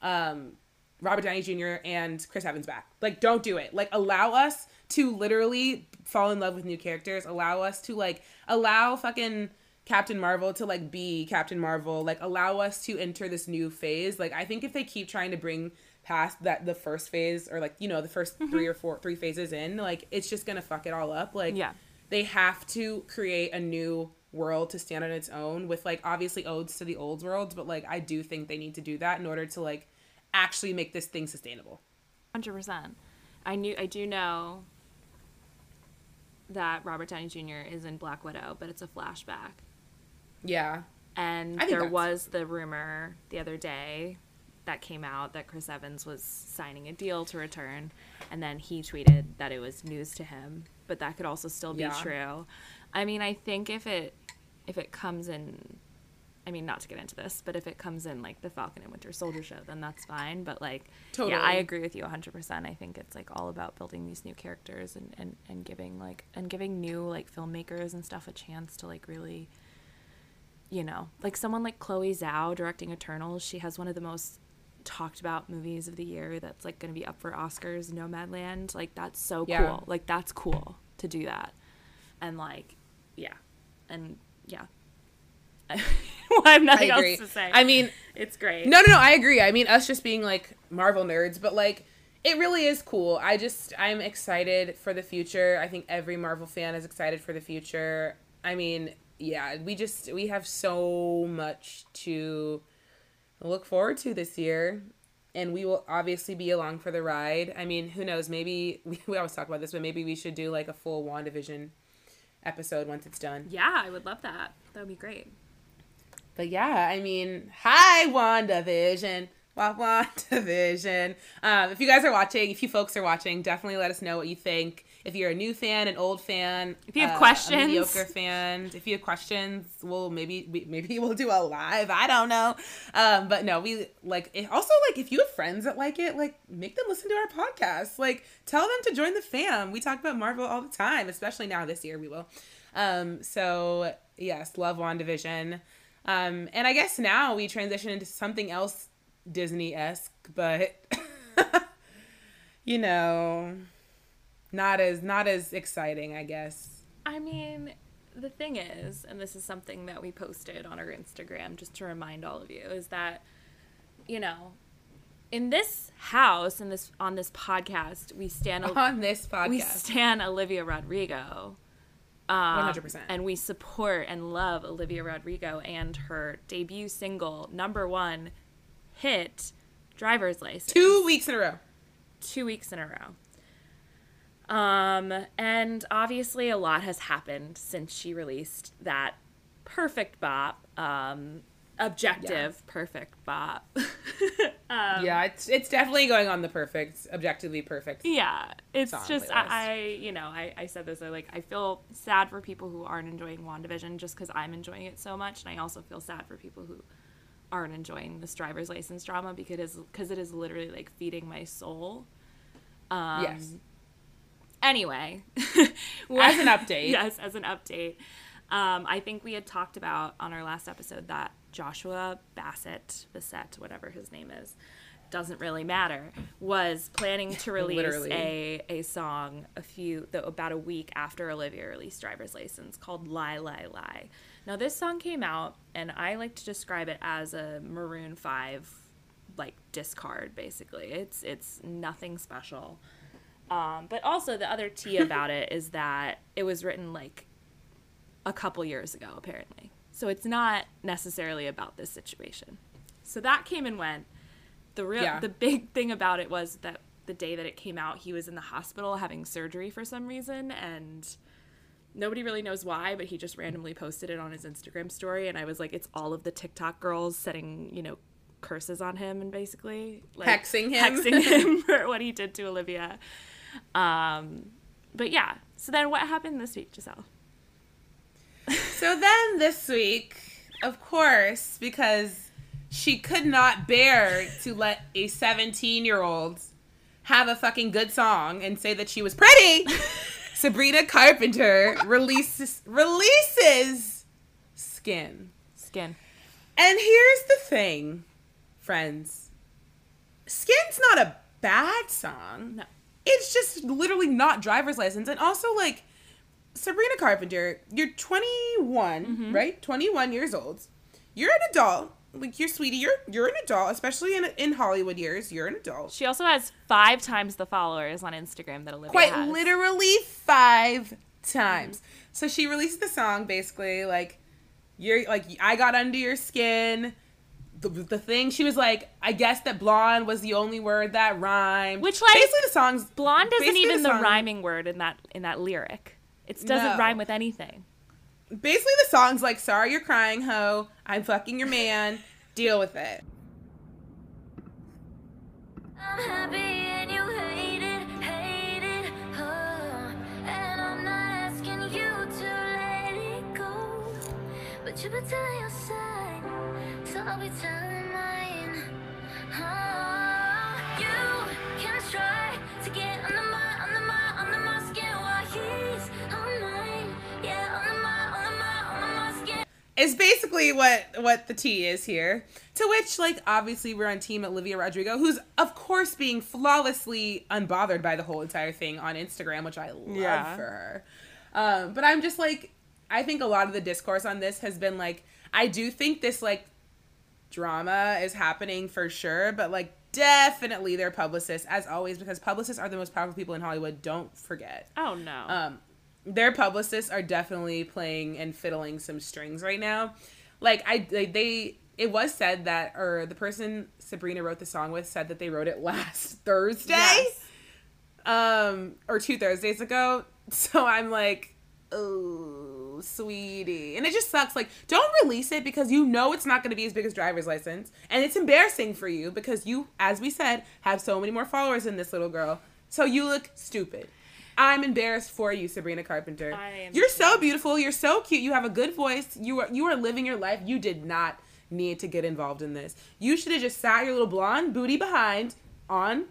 um Robert Downey Jr. and Chris Evans back. Like, don't do it. Like, allow us to literally fall in love with new characters. Allow us to like allow fucking Captain Marvel to like be Captain Marvel. Like, allow us to enter this new phase. Like, I think if they keep trying to bring past that the first phase or like you know the 1st three or four three phases in, like it's just gonna fuck it all up. Like,
Yeah.
they have to create a new world to stand on its own with like obviously odes to the old worlds but like i do think they need to do that in order to like actually make this thing sustainable
100% i knew i do know that robert downey jr is in black widow but it's a flashback
yeah
And there
that's-
was the rumor the other day that came out that Chris Evans was signing a deal to return, and then he tweeted that it was news to him, but that could also still be
Yeah.
true. I mean, I think if it if it comes in, I mean, not to get into this, but if it comes in like the Falcon and Winter Soldier show, then that's fine. But like, yeah, I agree with you 100%. I think it's like all about building these new characters and, and, and giving like and giving new like filmmakers and stuff a chance to like really you know, like someone like Chloe Zhao directing Eternals, she has one of the most talked about movies of the year that's like going to be up for Oscars, Nomadland. Like that's so
Yeah.
cool. Like that's cool to do that. And like yeah. And yeah. well, I have nothing
I
else to say.
I mean,
it's great.
no, no, no. I agree. I mean, us just being like Marvel nerds, but like, it really is cool. I just, I'm excited for the future. I think every Marvel fan is excited for the future. I mean, yeah, we just we have so much to look forward to this year. And we will obviously be along for the ride. I mean, who knows? Maybe we, we always talk about this, but maybe we should do like a full WandaVision episode once it's done.
Yeah, I would love that. That would be great.
But yeah, I mean, hi WandaVision. Wa- WandaVision. Um, if you guys are watching, if you folks are watching, definitely let us know what you think. If you're a new fan, an old fan,
If you have
uh,
questions.
a mediocre fan, if you have questions, we'll maybe we- maybe we'll do a live. I don't know, um, but no, we like. It, also, like if you have friends that like it, like make them listen to our podcast. Like tell them to join the fam. We talk about Marvel all the time, especially now this year we will. Um, so yes, love WandaVision. Um, and I guess now we transition into something else Disney esque, but you know, not as not as exciting, I guess.
I mean, the thing is, and this is something that we posted on our Instagram just to remind all of you, is that, you know, in this house, in this on this podcast, we stand
On this podcast.
we stand Olivia Rodrigo. Um,
one hundred percent.
and we support and love Olivia Rodrigo and her debut single, number one hit, Driver's License.
Two weeks in a row.
two weeks in a row. Um, and obviously, a lot has happened since she released that perfect bop, um, objective perfect bop. Um,
yeah, it's it's definitely going on the perfect, objectively perfect.
yeah, it's just. I, I, you know, I, I said this. I like I feel sad for people who aren't enjoying Wandavision just because I'm enjoying it so much, and I also feel sad for people who aren't enjoying this driver's license drama because it is because it is literally like feeding my soul. Um,
yes.
Anyway,
As an update.
yes, as an update, um, I think we had talked about on our last episode that Joshua Bassett, Bassett, whatever his name is, doesn't really matter, was planning to release a a song a few the, about a week after Olivia released Driver's License called "Lie Lie Lie." Now this song came out, and I like to describe it as a Maroon Five like discard. Basically, it's it's nothing special. Um, but also the other tea about it is that it was written like a couple years ago, apparently. So it's not necessarily about this situation. So that came and went. The real,
Yeah.
the big thing about it was that the day that it came out, he was in the hospital having surgery for some reason, and nobody really knows why. But he just randomly posted it on his Instagram story, and I was like, it's all of the TikTok girls setting, you know, curses on him and basically like
Hexing him.
hexing him for what he did to Olivia. Um, but yeah. So then, what happened this week, Giselle?
So then this week, of course, because she could not bear to let a 17 year old have a fucking good song and say that she was pretty, Sabrina Carpenter releases releases Skin.
Skin.
And here's the thing, friends. Skin's not a bad song.
No.
It's just literally not driver's license. And also, like, Sabrina Carpenter, you're 21,
Mm-hmm.
right? 21 years old. You're an adult. Like, you're sweetie. You're you're an adult, especially in in Hollywood years. You're an adult.
She also has five times the followers on Instagram that Olivia
Quite
has.
literally five times. So she released the song basically like you're like I got under your skin. The, the thing she was like, I guess that blonde was the only word that rhymed.
Which, like,
basically the song's
Blonde isn't even the,
song-
rhyming word in that in that lyric. It doesn't
No.
rhyme with anything.
Basically the song's like, sorry you're crying, ho. I'm fucking your man. Deal with it.
But you been telling your side, so I'll be telling mine. Oh, you can try to get under my, under my, under my skin while he's on mine. Yeah, under my, under my, under my skin.
is basically what what the tea is here. To which, like, obviously we're on team Olivia Rodrigo, who's of course being flawlessly unbothered by the whole entire thing on Instagram, which I love
Yeah.
for her. Um, but I'm just like, I think a lot of the discourse on this has been like, I do think this like drama is happening for sure, but like definitely their publicists, as always, because publicists are the most powerful people in Hollywood. Don't forget.
Oh no.
Um, their publicists are definitely playing and fiddling some strings right now. Like I they, they it was said that or the person Sabrina wrote the song with said that they wrote it last Thursday.
Yes.
Um or two Thursdays ago. So I'm like, oh, sweetie. And it just sucks. Like, don't release it because you know it's not going to be as big as driver's license. And it's embarrassing for you because you, as we said, have so many more followers than this little girl. So you look stupid. I'm embarrassed for you, Sabrina Carpenter.
I am
You're so beautiful. You're so cute. You have a good voice. You are you are living your life. You did not need to get involved in this. You should have just sat your little blonde booty behind on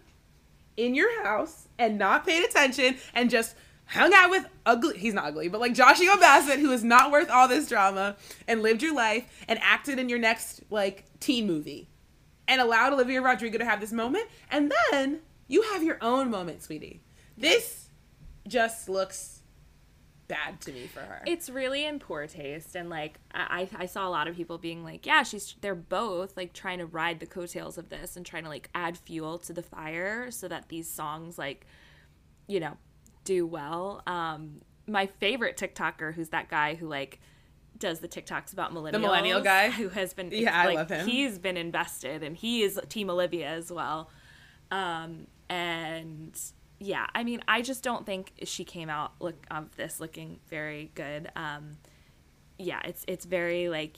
in your house and not paid attention and just hung out with ugly he's not ugly but like joshua bassett who is not worth all this drama and lived your life and acted in your next like teen movie and allowed olivia rodrigo to have this moment. And then you have your own moment sweetie. This just looks bad to me for her.
It's really in poor taste. And like I, I saw a lot of people being like yeah she's they're both like trying to ride the coattails of this and trying to like add fuel to the fire so that these songs like you know do well. Um my favorite tiktoker who's that guy who like does the tiktoks about millennials
millennial guy?
who has been
Yeah, I love him.
he's been invested and he is team olivia as well. Um and yeah i mean i just don't think she came out look of this looking very good. Um yeah it's it's very like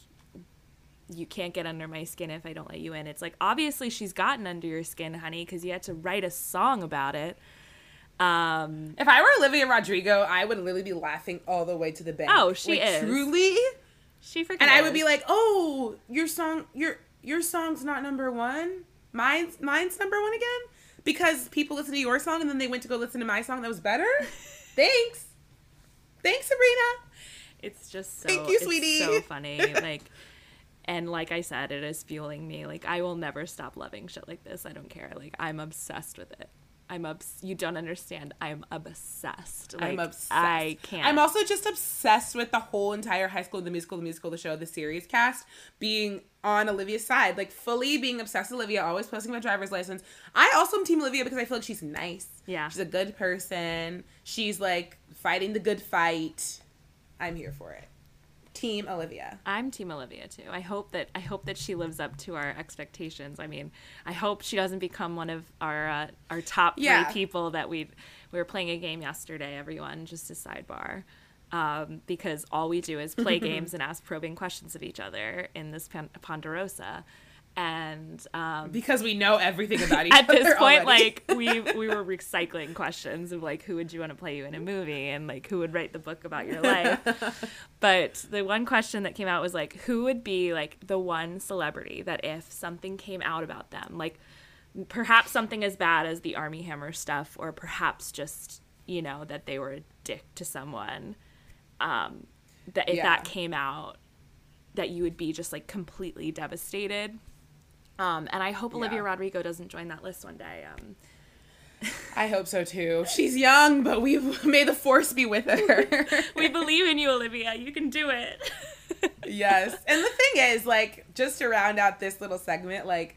you can't get under my skin if i don't let you in. It's like obviously she's gotten under your skin honey because you had to write a song about it um
if i were olivia rodrigo i would literally be laughing all the way to the bank
Oh, she
Like,
is.
truly
she freaking
and I would be like, "Oh, your song, your your song's not number one. Mine's mine's number one again because people listen to your song and then they went to go listen to my song that was better. Thanks, thanks, Sabrina.
it's just so
Thank you,
it's
sweetie.
so funny like and like i said it is fueling me like i will never stop loving shit like this i don't care like i'm obsessed with it i'm obs- you don't understand i'm obsessed like,
I'm obsessed.
i can't
I'm also just obsessed with the whole entire High School, the musical, the musical, the show, the series cast being on Olivia's side, like fully being obsessed with Olivia, always posting my driver's license. I also am Team Olivia because I feel like she's nice.
Yeah.
she's a good person. She's like fighting the good fight. I'm here for it. Team Olivia.
I'm Team Olivia too. I hope that I hope that she lives up to our expectations. I mean, I hope she doesn't become one of our uh, our top
Yeah.
three people that we we were playing a game yesterday. Everyone, just a sidebar, um, because all we do is play games and ask probing questions of each other in this Ponderosa, and um,
Because we know everything about each
at
other.
At this point,
already.
like we we were recycling questions of like who would you want to play you in a movie and like who would write the book about your life. but the one question that came out was like who would be like the one celebrity that if something came out about them, like perhaps something as bad as the Armie Hammer stuff, or perhaps just you know that they were a dick to someone, um, that if
Yeah.
that came out, that you would be just like completely devastated. Um, and I hope Olivia
Yeah.
Rodrigo doesn't join that list one day. Um,
I hope so too. She's young, but we may the force be with her.
we believe in you, Olivia. You can do it.
yes. And the thing is, like, just to round out this little segment, like,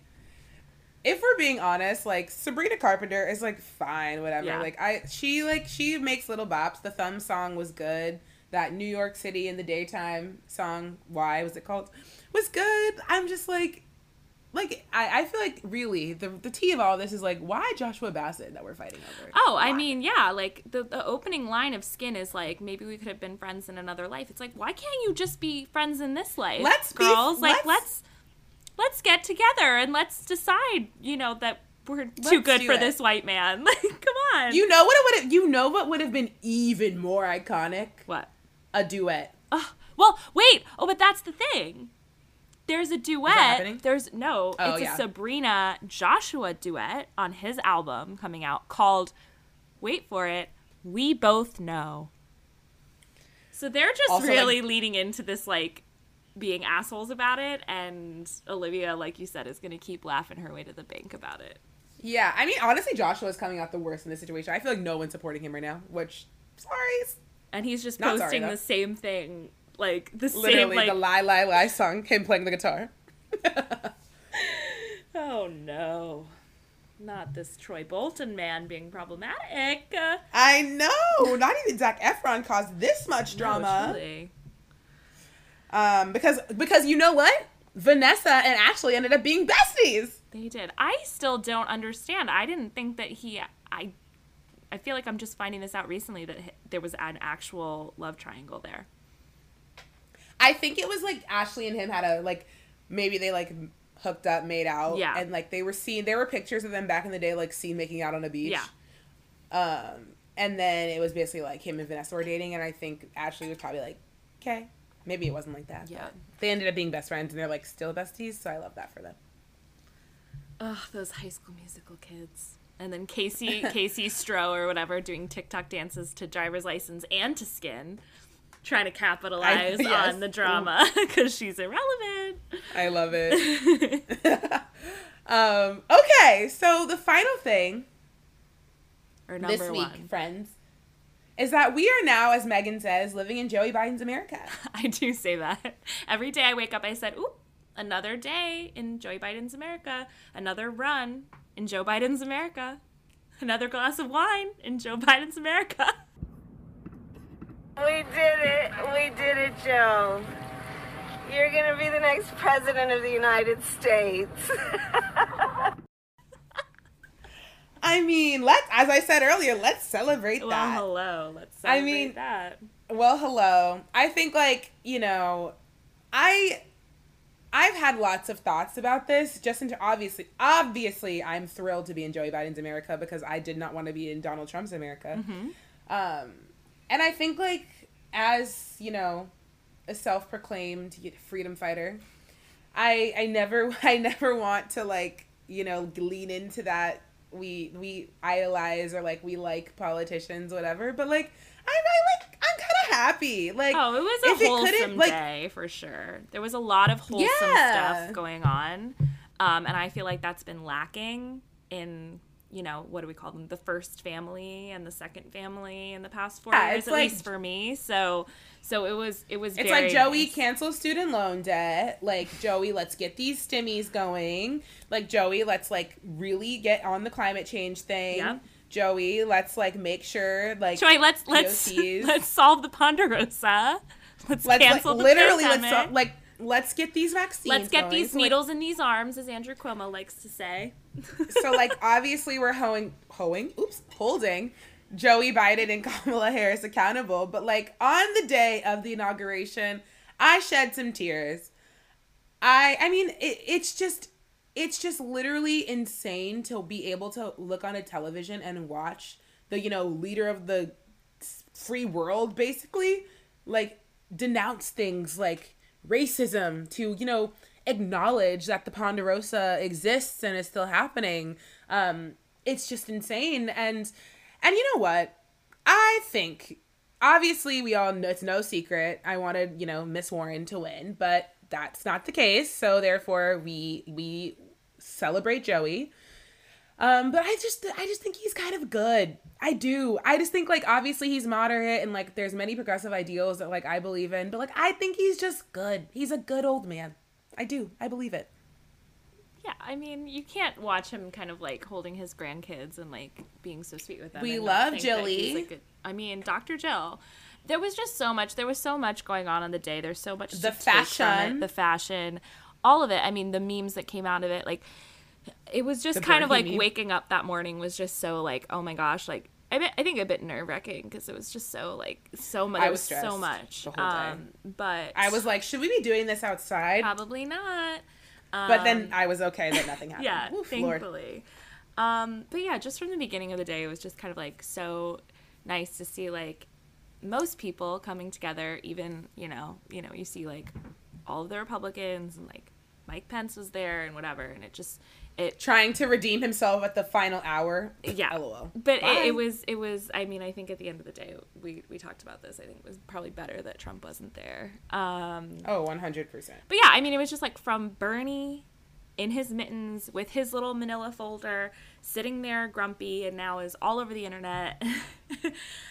if we're being honest, like Sabrina Carpenter is like fine, whatever.
Yeah.
Like I she like she makes little bops. The thumb song was good. That New York City in the daytime song, why was it called? Was good. I'm just like like I, I feel like really the the tea of all this is like why Joshua Bassett that we're fighting over.
Oh, I mean, yeah, like the, the opening line of Skin is like, maybe we could have been friends in another life. It's like, why can't you just be friends in this life?
Let's be-
girls. like,
let's-
let's let's get together and let's decide, you know, that we're too good for
it.
this white man. Like, come on.
You know what it would have you know what would have been even more iconic?
what?
A duet.
Oh, well, wait. Oh, but that's the thing. There's a duet. There's no.
Oh,
it's
yeah.
a Sabrina Joshua duet on his album coming out called. Wait for it. We both know. So they're just
Also,
really
like-
leading into this like being assholes about it, and Olivia, like you said, is gonna keep laughing her way to the bank about it.
Yeah, I mean, honestly, Joshua is coming out the worst in this situation. I feel like no one's supporting him right now. Which, sorry,
And he's just
Not
posting
though.
the same thing, like the same
literally
like.
the lie, lie, lie song, him playing the guitar.
oh no. not this Troy Bolton man being problematic.
I know. Not even Zac Efron caused this much
no,
drama.
truly.
Um, because because you know what? Vanessa and Ashley ended up being besties.
They did. I still don't understand. I didn't think that he. I. I feel like I'm just finding this out recently that there was an actual love triangle there.
I think it was like Ashley and him had a like maybe they like hooked up, made out,
Yeah.
and like they were seen. There were pictures of them back in the day, like seen making out on a beach.
Yeah.
Um, and then it was basically like him and Vanessa were dating, and I think Ashley was probably like, okay, maybe it wasn't like that.
Yeah.
they ended up being best friends, and they're like still besties. So I love that for them.
Ugh, those high school musical kids. And then Kaycee Kaycee Stroh or whatever doing TikTok dances to driver's license and to skin, trying to capitalize
yes.
on the drama because she's irrelevant.
I love it. um, okay, so the final thing
Or number
this week,
one.
friends, is that we are now, as Megan says, living in Joey Biden's America.
I do say that. Every day I wake up, I said, Ooh, another day in Joe Biden's America. Another run in Joe Biden's America. Another glass of wine in Joe Biden's America.
We did it. We did it, Joe. You're going to be the next president of the United States.
I mean, let's, as I said earlier, let's celebrate
Well,
that.
Well, hello. Let's
I
celebrate
mean-
that.
Well, hello. I think like, you know, I I've had lots of thoughts about this. Just into obviously obviously I'm thrilled to be in Joey Biden's America because I did not want to be in Donald Trump's America. Um and I think like as, you know, a self-proclaimed freedom fighter, I I never I never want to like, you know, lean into that we we idolize or like we like politicians whatever, but like I, I like I'm kind of happy. Like
Oh, it was a wholesome
like-
day for sure. There was a lot of wholesome
Yeah.
stuff going on. Um, and I feel like that's been lacking in, you know, what do we call them? The first family and the second family in the past four
Yeah,
years, at
like-
least for me. So, so it was, it was.
It's like Joey
nice.
cancel student loan debt. Like Joey, let's get these stimmies going. Like Joey, let's like really get on the climate change thing. Joey, let's like make sure like
Joey, let's let's let's solve the Ponderosa. Let's,
let's like,
cancel the
literally let's
pandemic.
so- like let's get these vaccines.
Let's get
going.
these
So, like,
needles in these arms, as Andrew Cuomo likes to say.
so like obviously we're hoeing hoeing oops holding joey biden and kamala harris accountable but like on the day of the inauguration i shed some tears i i mean it, it's just it's just literally insane to be able to look on a television and watch the you know leader of the free world basically like denounce things like racism to you know acknowledge that the ponderosa exists and is still happening. Um it's just insane. And and you know what? I think obviously we all know it's no secret. I wanted you know miss warren to win but that's not the case. So therefore we we celebrate joey um, but I just I just think he's kind of good. I do. I just think like obviously he's moderate and like there's many progressive ideals that like I believe in, but like I think he's just good. He's a good old man. I do. I believe it.
Yeah, I mean, you can't watch him kind of like holding his grandkids and like being so sweet with them.
We love
not think that he's
Jilly.
a good- I mean, Dr. Jill. There was just so much. There was so much going on on the day. There's so much
The
from it,
fashion.
the fashion, all of it. I mean, the memes that came out of it, like it was just kind of like waking up that morning was just so like, oh my gosh, like. I, bet, I think a bit nerve wracking because it was just so like so much.
I was
was so much.
the whole day.
Um, but
I was like, should we be doing this outside?
probably not.
but then I was okay that nothing happened.
yeah
Oof,
thankfully um but yeah just from the beginning of the day it was just kind of like so nice to see like most people coming together even you know you know you see like all of the republicans and like mike pence was there and whatever and it just it
Trying to redeem himself at the final hour.
yeah
LOL.
but it, it was it was i mean i think at the end of the day we we talked about this i think it was probably better that trump wasn't there um
Oh, 100%.
But yeah, I mean, it was just like from Bernie in his mittens with his little manila folder, sitting there grumpy, and now is all over the internet.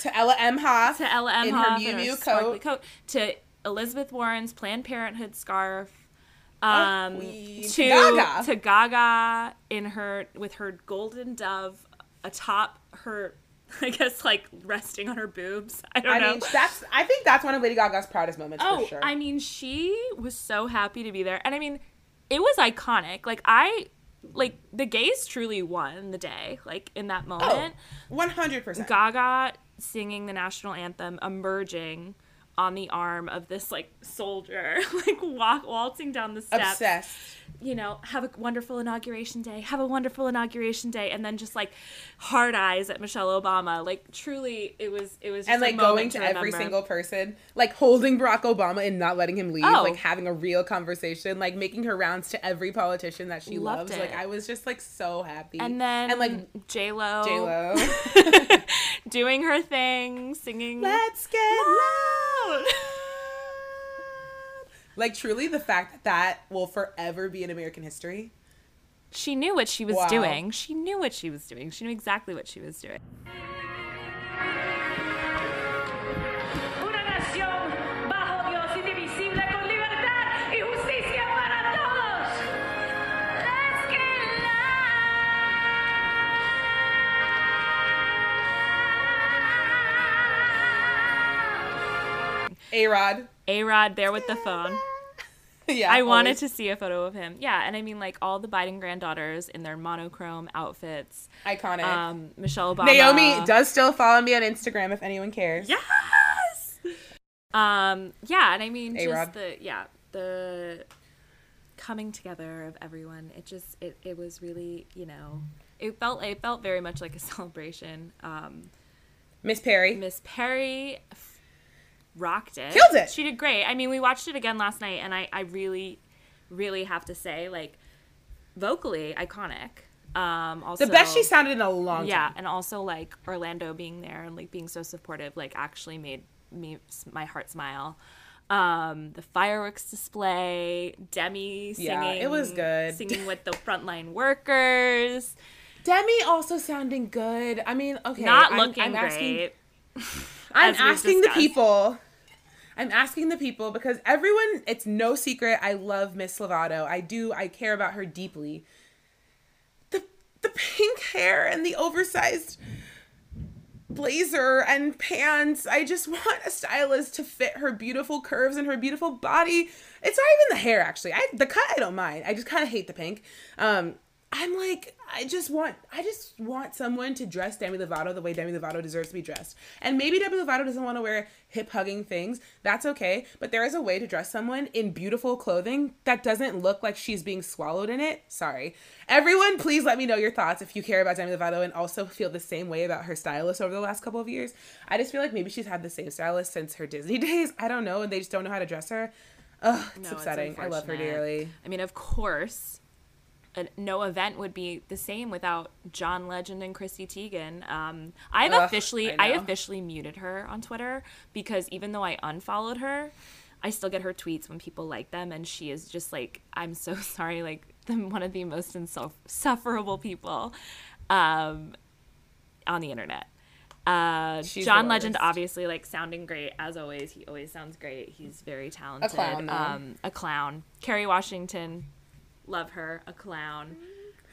To Ella Emhoff.
to Ella
in her Miu
sparkly
coat.
coat. To Elizabeth Warren's Planned Parenthood scarf. Um,
queen.
to
Gaga.
to Gaga in her with her golden dove atop her, I guess like resting on her boobs. I don't
I
know.
mean, that's. I think that's one of Lady Gaga's proudest moments
oh,
for sure.
I mean, she was so happy to be there, and I mean, it was iconic. Like I, like the gays truly won the day. Like in that
oh,
moment.
one hundred percent.
Gaga singing the national anthem, emerging on the arm of this like soldier, like walk waltzing down the steps.
Obsessed.
You know, have a wonderful inauguration day. Have a wonderful inauguration day, and then just like hard eyes at Michelle Obama. Like truly, it was it was just
and like going to every single person, like holding Barack Obama and not letting him leave,
Oh.
like having a real conversation, like making her rounds to every politician that she
Loved
loves.
it.
Like I was just like so happy.
And then
and like
J Lo,
J Lo,
doing her thing, singing.
let's get loud. Like truly, the fact that that will forever be in American history.
She knew what she was
Wow.
doing. She knew what she was doing. She knew exactly what she was doing.
Una nación bajo Dios indivisible con libertad y justicia para todos.
Let's get loud.
A Rod.
A Rod there with the phone.
yeah,
I wanted
always
to see a photo of him. Yeah, and I mean like all the Biden granddaughters in their monochrome outfits.
iconic.
Um, Michelle Obama.
Naomi does still follow me on Instagram if anyone cares.
Yes. Um. Yeah, and I mean
A-Rod.
just the yeah the coming together of everyone. It just it it was really you know it felt it felt very much like a celebration. Um,
Miss Perry.
Miss Perry rocked it.
Killed it.
She did great. I mean, we watched it again last night, and I, I really, really have to say, like, vocally iconic. Um, also
the best she sounded in a long
Yeah,
time.
Yeah, and also like Orlando being there and like being so supportive, like actually made me my heart smile. Um, the fireworks display, Demi singing,
Yeah, it was good.
singing with the frontline workers,
Demi also sounding good. I mean, okay.
not
I'm-
looking
I'm asking,
great.
I'm asking the people. I'm asking the people because everyone, it's no secret. I love Miss Lovato. I do. I care about her deeply. The the pink hair and the oversized blazer and pants. I just want a stylist to fit her beautiful curves and her beautiful body. It's not even the hair actually. I the cut I don't mind. I just kind of hate the pink. Um I'm like I just want I just want someone to dress Demi Lovato the way Demi Lovato deserves to be dressed. And maybe Demi Lovato doesn't want to wear hip hugging things. That's okay, but there is a way to dress someone in beautiful clothing that doesn't look like she's being swallowed in it. Sorry. Everyone, please let me know your thoughts if you care about Demi Lovato and also feel the same way about her stylist over the last couple of years. I just feel like maybe she's had the same stylist since her Disney days. I don't know, and they just don't know how to dress her. Ugh, it's
No, it's
upsetting. I love her dearly.
I mean, of course, a, no event would be the same without John Legend and Chrissy Teigen. Um, I've
Ugh,
officially,
I
I, officially muted her on Twitter because even though I unfollowed her, I still get her tweets when people like them, and she is just like, I'm so sorry, like the, one of the most insufferable people um, on the internet. Uh, John Legend, obviously, like sounding great as always. He always sounds great. He's very talented.
A clown,
um, a clown. Kerry Washington, love her. A clown.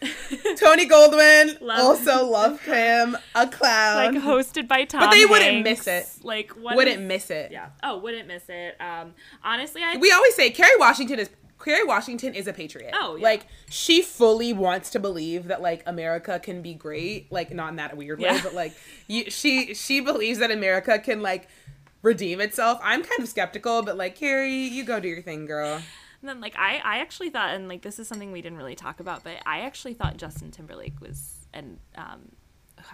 Tony Goldwyn,
Love-
also love him. A clown.
Like hosted by Tom.
But they wouldn't miss it.
Like what
Wouldn't
is-
miss it.
Yeah. Oh, wouldn't miss it. Um, honestly, I
we always say Kerry Washington is Kerry Washington is a patriot.
Oh, yeah.
Like she fully wants to believe that like America can be great, like not in that weird way,
Yeah.
but like you, she she believes that America can like redeem itself. I'm kind of skeptical, but like Kerry, you go do your thing, girl.
And then like I, I actually thought, and like this is something we didn't really talk about, but I actually thought Justin Timberlake was and um,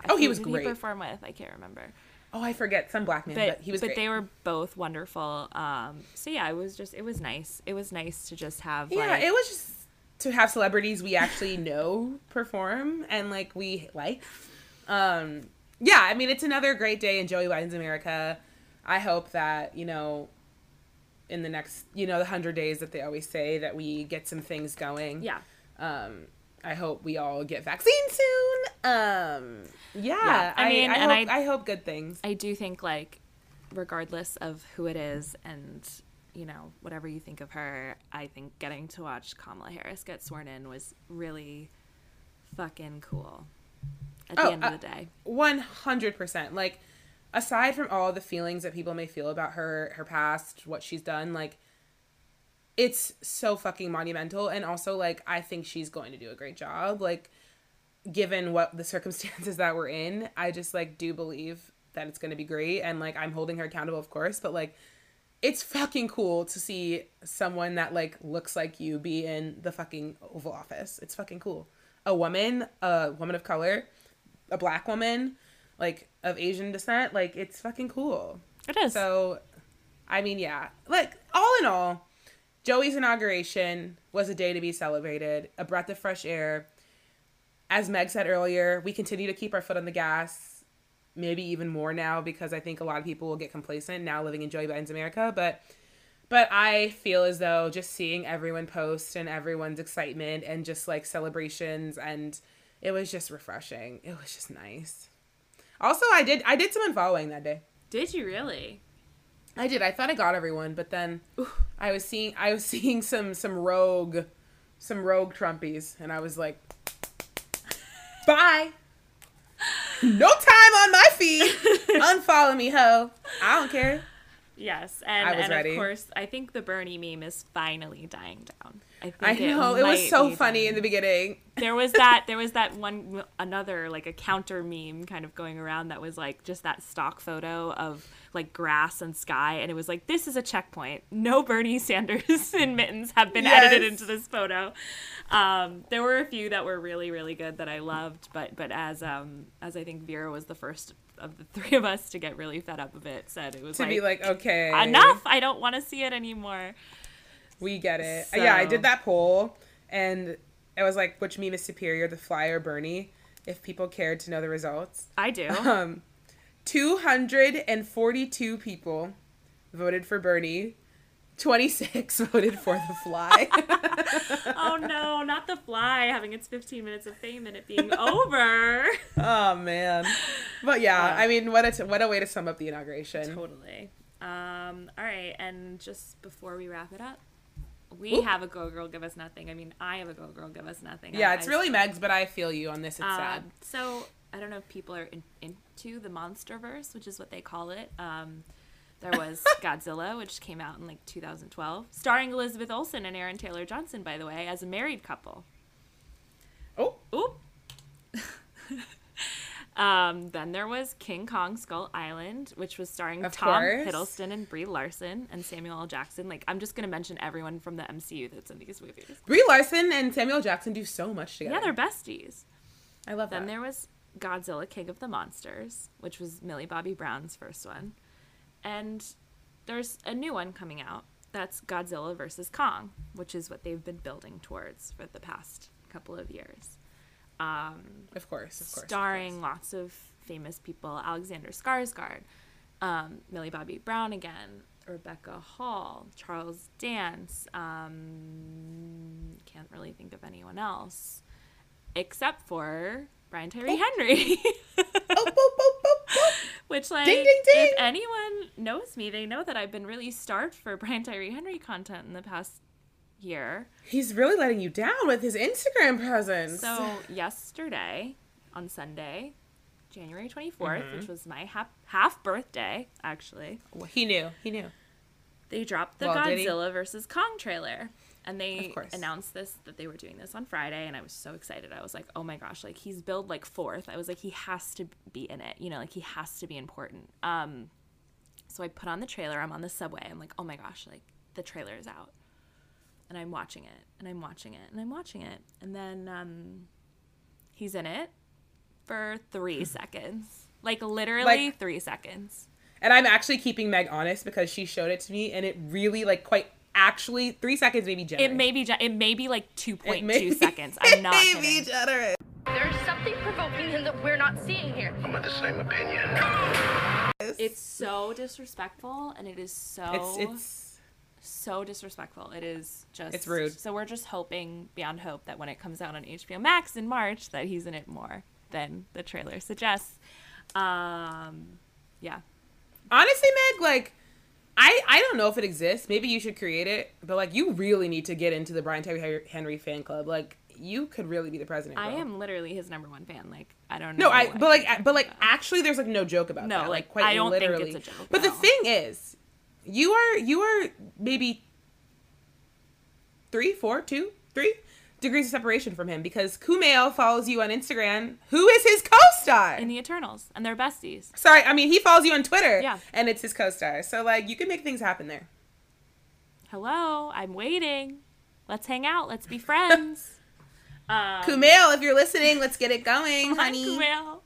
Oh, he was great.
He perform with I can't remember,
Oh, I forget some black man,
but
but, he was
but
great.
they were both wonderful. Um, so yeah, it was just it was nice. It was nice to just have
yeah,
like
it was just to have celebrities we actually know perform and like we like. Um, yeah, I mean it's another great day in Joey Biden's America. I hope that you know, in the next you know the hundred days that they always say that we get some things going.
yeah.
Um, I hope we all get vaccines soon. Um, yeah,
Yeah, I
I,
mean,
I,
and
hope,
I-
I hope good things.
I do think like regardless of who it is and you know, whatever you think of her, I think getting to watch Kamala Harris get sworn in was really fucking cool. At the
Oh,
end
uh,
of the day,
One hundred percent. Like, aside from all the feelings that people may feel about her, her past, what she's done, like, it's so fucking monumental. And also, like, I think she's going to do a great job. Like, given what the circumstances that we're in, I just like do believe that it's going to be great. And like, I'm holding her accountable, of course, but like, it's fucking cool to see someone that like looks like you be in the fucking Oval Office. It's fucking cool. A woman, a woman of color, a black woman, like of Asian descent, like it's fucking cool.
it is.
So, I mean, yeah, like all in all, Joey's inauguration was a day to be celebrated, a breath of fresh air. As Meg said earlier, we continue to keep our foot on the gas, maybe even more now because I think a lot of people will get complacent now living in Joey Biden's America. But, but I feel as though just seeing everyone post and everyone's excitement and just like celebrations and it was just refreshing. It was just nice. Also, I did I did some unfollowing that day.
Did you really?
I did. I thought I got everyone, but then I was seeing I was seeing some some rogue some rogue Trumpies, and I was like, bye. No time on my feed. Unfollow me, ho. I don't care.
Yes, and,
I was
and of course, I think the Bernie meme is finally dying down. I,
I know. It was so funny
dying.
in the beginning.
there was that there was that one another like a counter meme kind of going around that was like just that stock photo of like grass and sky and it was like this is a checkpoint. No bernie sanders in mittens have been edited into this photo. Um, there were a few that were really really good that i loved but but as um as i think vera was the first of the three of us to get really fed up of it said it was
To
like,
be like, okay,
enough. I don't want to see it anymore
We get it. Yeah, I did that poll, and it was like, which meme is superior, the Fly or Bernie? If people cared to know the results.
i do
Um, 242 people voted for Bernie. 26 voted for the fly.
oh no not the fly having its 15 minutes of fame and it being over
oh man. But yeah, I mean, what a t- what a way to sum up the inauguration.
Totally. Um, all right, and just before we wrap it up, we have a Go Girl Give Us Nothing. I mean, I have a Go Girl Give Us Nothing.
Yeah,
I-
it's
I-
really Meg's, but I feel you on this. It's
Um,
sad.
So I don't know if people are in, into the MonsterVerse, which is what they call it. Um, there was Godzilla, which came out in like 2012, starring Elizabeth Olsen and Aaron Taylor Johnson, by the way, as a married couple.
Oh,
Oop. um, then there was King Kong Skull Island, which was starring
Of
Tom
course.
Hiddleston and Brie Larson and Samuel L. Jackson. Like, I'm just gonna mention everyone from the MCU that's in these movies.
Brie Larson and Samuel Jackson do so much together.
Yeah, they're besties.
I love
Then
that.
there was Godzilla King of the Monsters, which was Millie Bobby Brown's first one. And there's a new one coming out that's Godzilla versus Kong, which is what they've been building towards for the past couple of years. Um,
Of course, of course. of
starring
course.
lots of famous people Alexander Skarsgård, um, Millie Bobby Brown again, Rebecca Hall, Charles Dance. Um, can't really think of anyone else except for Brian Tyree Henry.
Oh, boop, boop, boop.
Which, like,
Ding, ding, ding.
if anyone knows me, they know that I've been really starved for Brian Tyree Henry content in the past year.
He's really letting you down with his Instagram presence.
So yesterday, on Sunday, January 24th,
Mm-hmm.
which was my half, half birthday, actually,
Well, he knew. He knew.
they dropped the
Well.
Godzilla versus Kong trailer. And they announced this that they were doing this on Friday, and I was so excited. I was like, "Oh my gosh! Like he's billed like fourth. I was like, he has to be in it. You know, like he has to be important." Um, so I put on the trailer. I'm on the subway. I'm like, "Oh my gosh! Like the trailer is out," and I'm watching it, and I'm watching it, and I'm watching it, and then um, he's in it for three seconds, like literally
Like-
three seconds.
And I'm actually keeping Meg honest because she showed it to me, and it really like quite actually three seconds maybe generous.
It may be. ge- It may be like two
It
point
may
two seconds. I'm not
it may
kidding.
be generous.
There's something provoking him that we're not seeing here.
I'm of the same opinion.
It's so disrespectful, and it is so
It's it's
so disrespectful. It is just
It's rude.
So we're just hoping beyond hope that when it comes out on HBO Max in March, that he's in it more than the trailer suggests. Um, yeah,
honestly, Meg, like I I don't know if it exists. Maybe you should create it, but like you really need to get into the Brian Tyree Henry fan club. Like you could really be the president.
I am literally his number one fan. Like I don't know.
No, I but like but like actually, there's like no joke about
No,
that.
like,
quite
I don't think
literally.
it's a joke,
But the thing is, you are you are maybe three, four, two, three degrees of separation from him because Kumail follows you on Instagram. Who is his co-star?
in the Eternals, and they're besties.
Sorry, I mean he follows you on Twitter.
Yeah.
and it's his co-star. So like you can make things happen there.
Hello, I'm waiting. Let's hang out. Let's be friends. um,
Kumail, if you're listening, let's get it going, honey.
Kumail.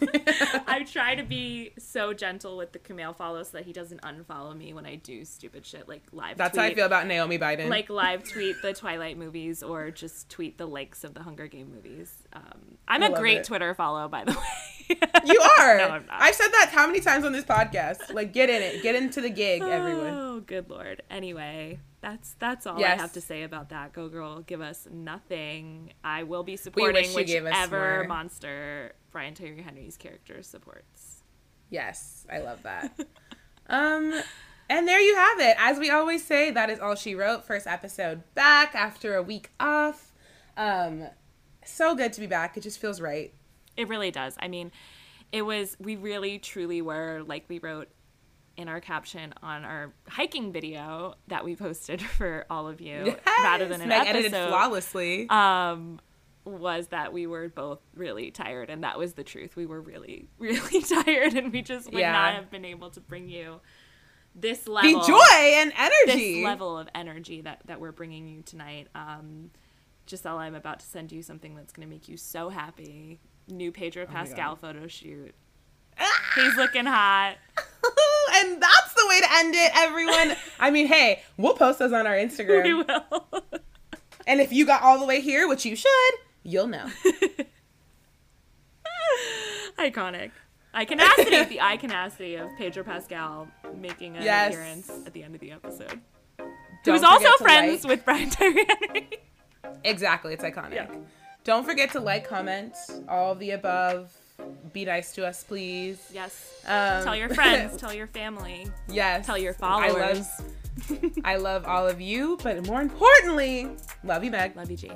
I try to be so gentle with the Kumail follow so that he doesn't unfollow me when I do stupid shit like live.
That's
tweet,
how I feel about Naomi Biden.
Like live tweet the Twilight movies or just tweet the likes of the Hunger Game movies. Um, I'm
I
a
love
great
it.
Twitter follow, by the way.
you are.
No, I'm not.
I've said that how many times on this podcast? Like, get in it. Get into the gig, everyone.
Oh, good lord. Anyway, that's that's all
Yes.
I have to say about that. Go girl, give us nothing. I will be supporting
wish you gave us
whichever monster Brian Tyree Henry's character supports.
Yes, I love that. um, and there you have it. As we always say, that is all she wrote. First episode back after a week off. Um, so good to be back. It just feels right.
It really does. I mean, it was we really truly were like we wrote in our caption on our hiking video that we posted for all of you rather than an
Meg
episode.
edited flawlessly.
um was that we were both really tired and that was the truth we were really really tired and we just would
Yeah.
not have been able to bring you this
the
level
joy and energy.
this level of energy that that we're bringing you tonight um Giselle, I'm about to send you something that's going to make you so happy. New Pedro
Oh
Pascal photo shoot. He's looking hot.
and that's the way to end it, everyone. I mean, hey, we'll post those on our Instagram.
We will.
And if you got all the way here, which you should, you'll know.
Iconic. Iconacity. the iconacity of Pedro Pascal making an
Yes.
appearance at the end of the episode.
Don't
Who's also friends
like-
with Brian Tyree Henry.
Exactly, it's iconic.
Yeah.
Don't forget to like, comment, all of the above. Be nice to us, please.
Yes.
Um,
Tell your friends. tell your family.
yes.
Tell your
I
followers.
love, I love all of you, but more importantly, love you, Meg.
Love you, G.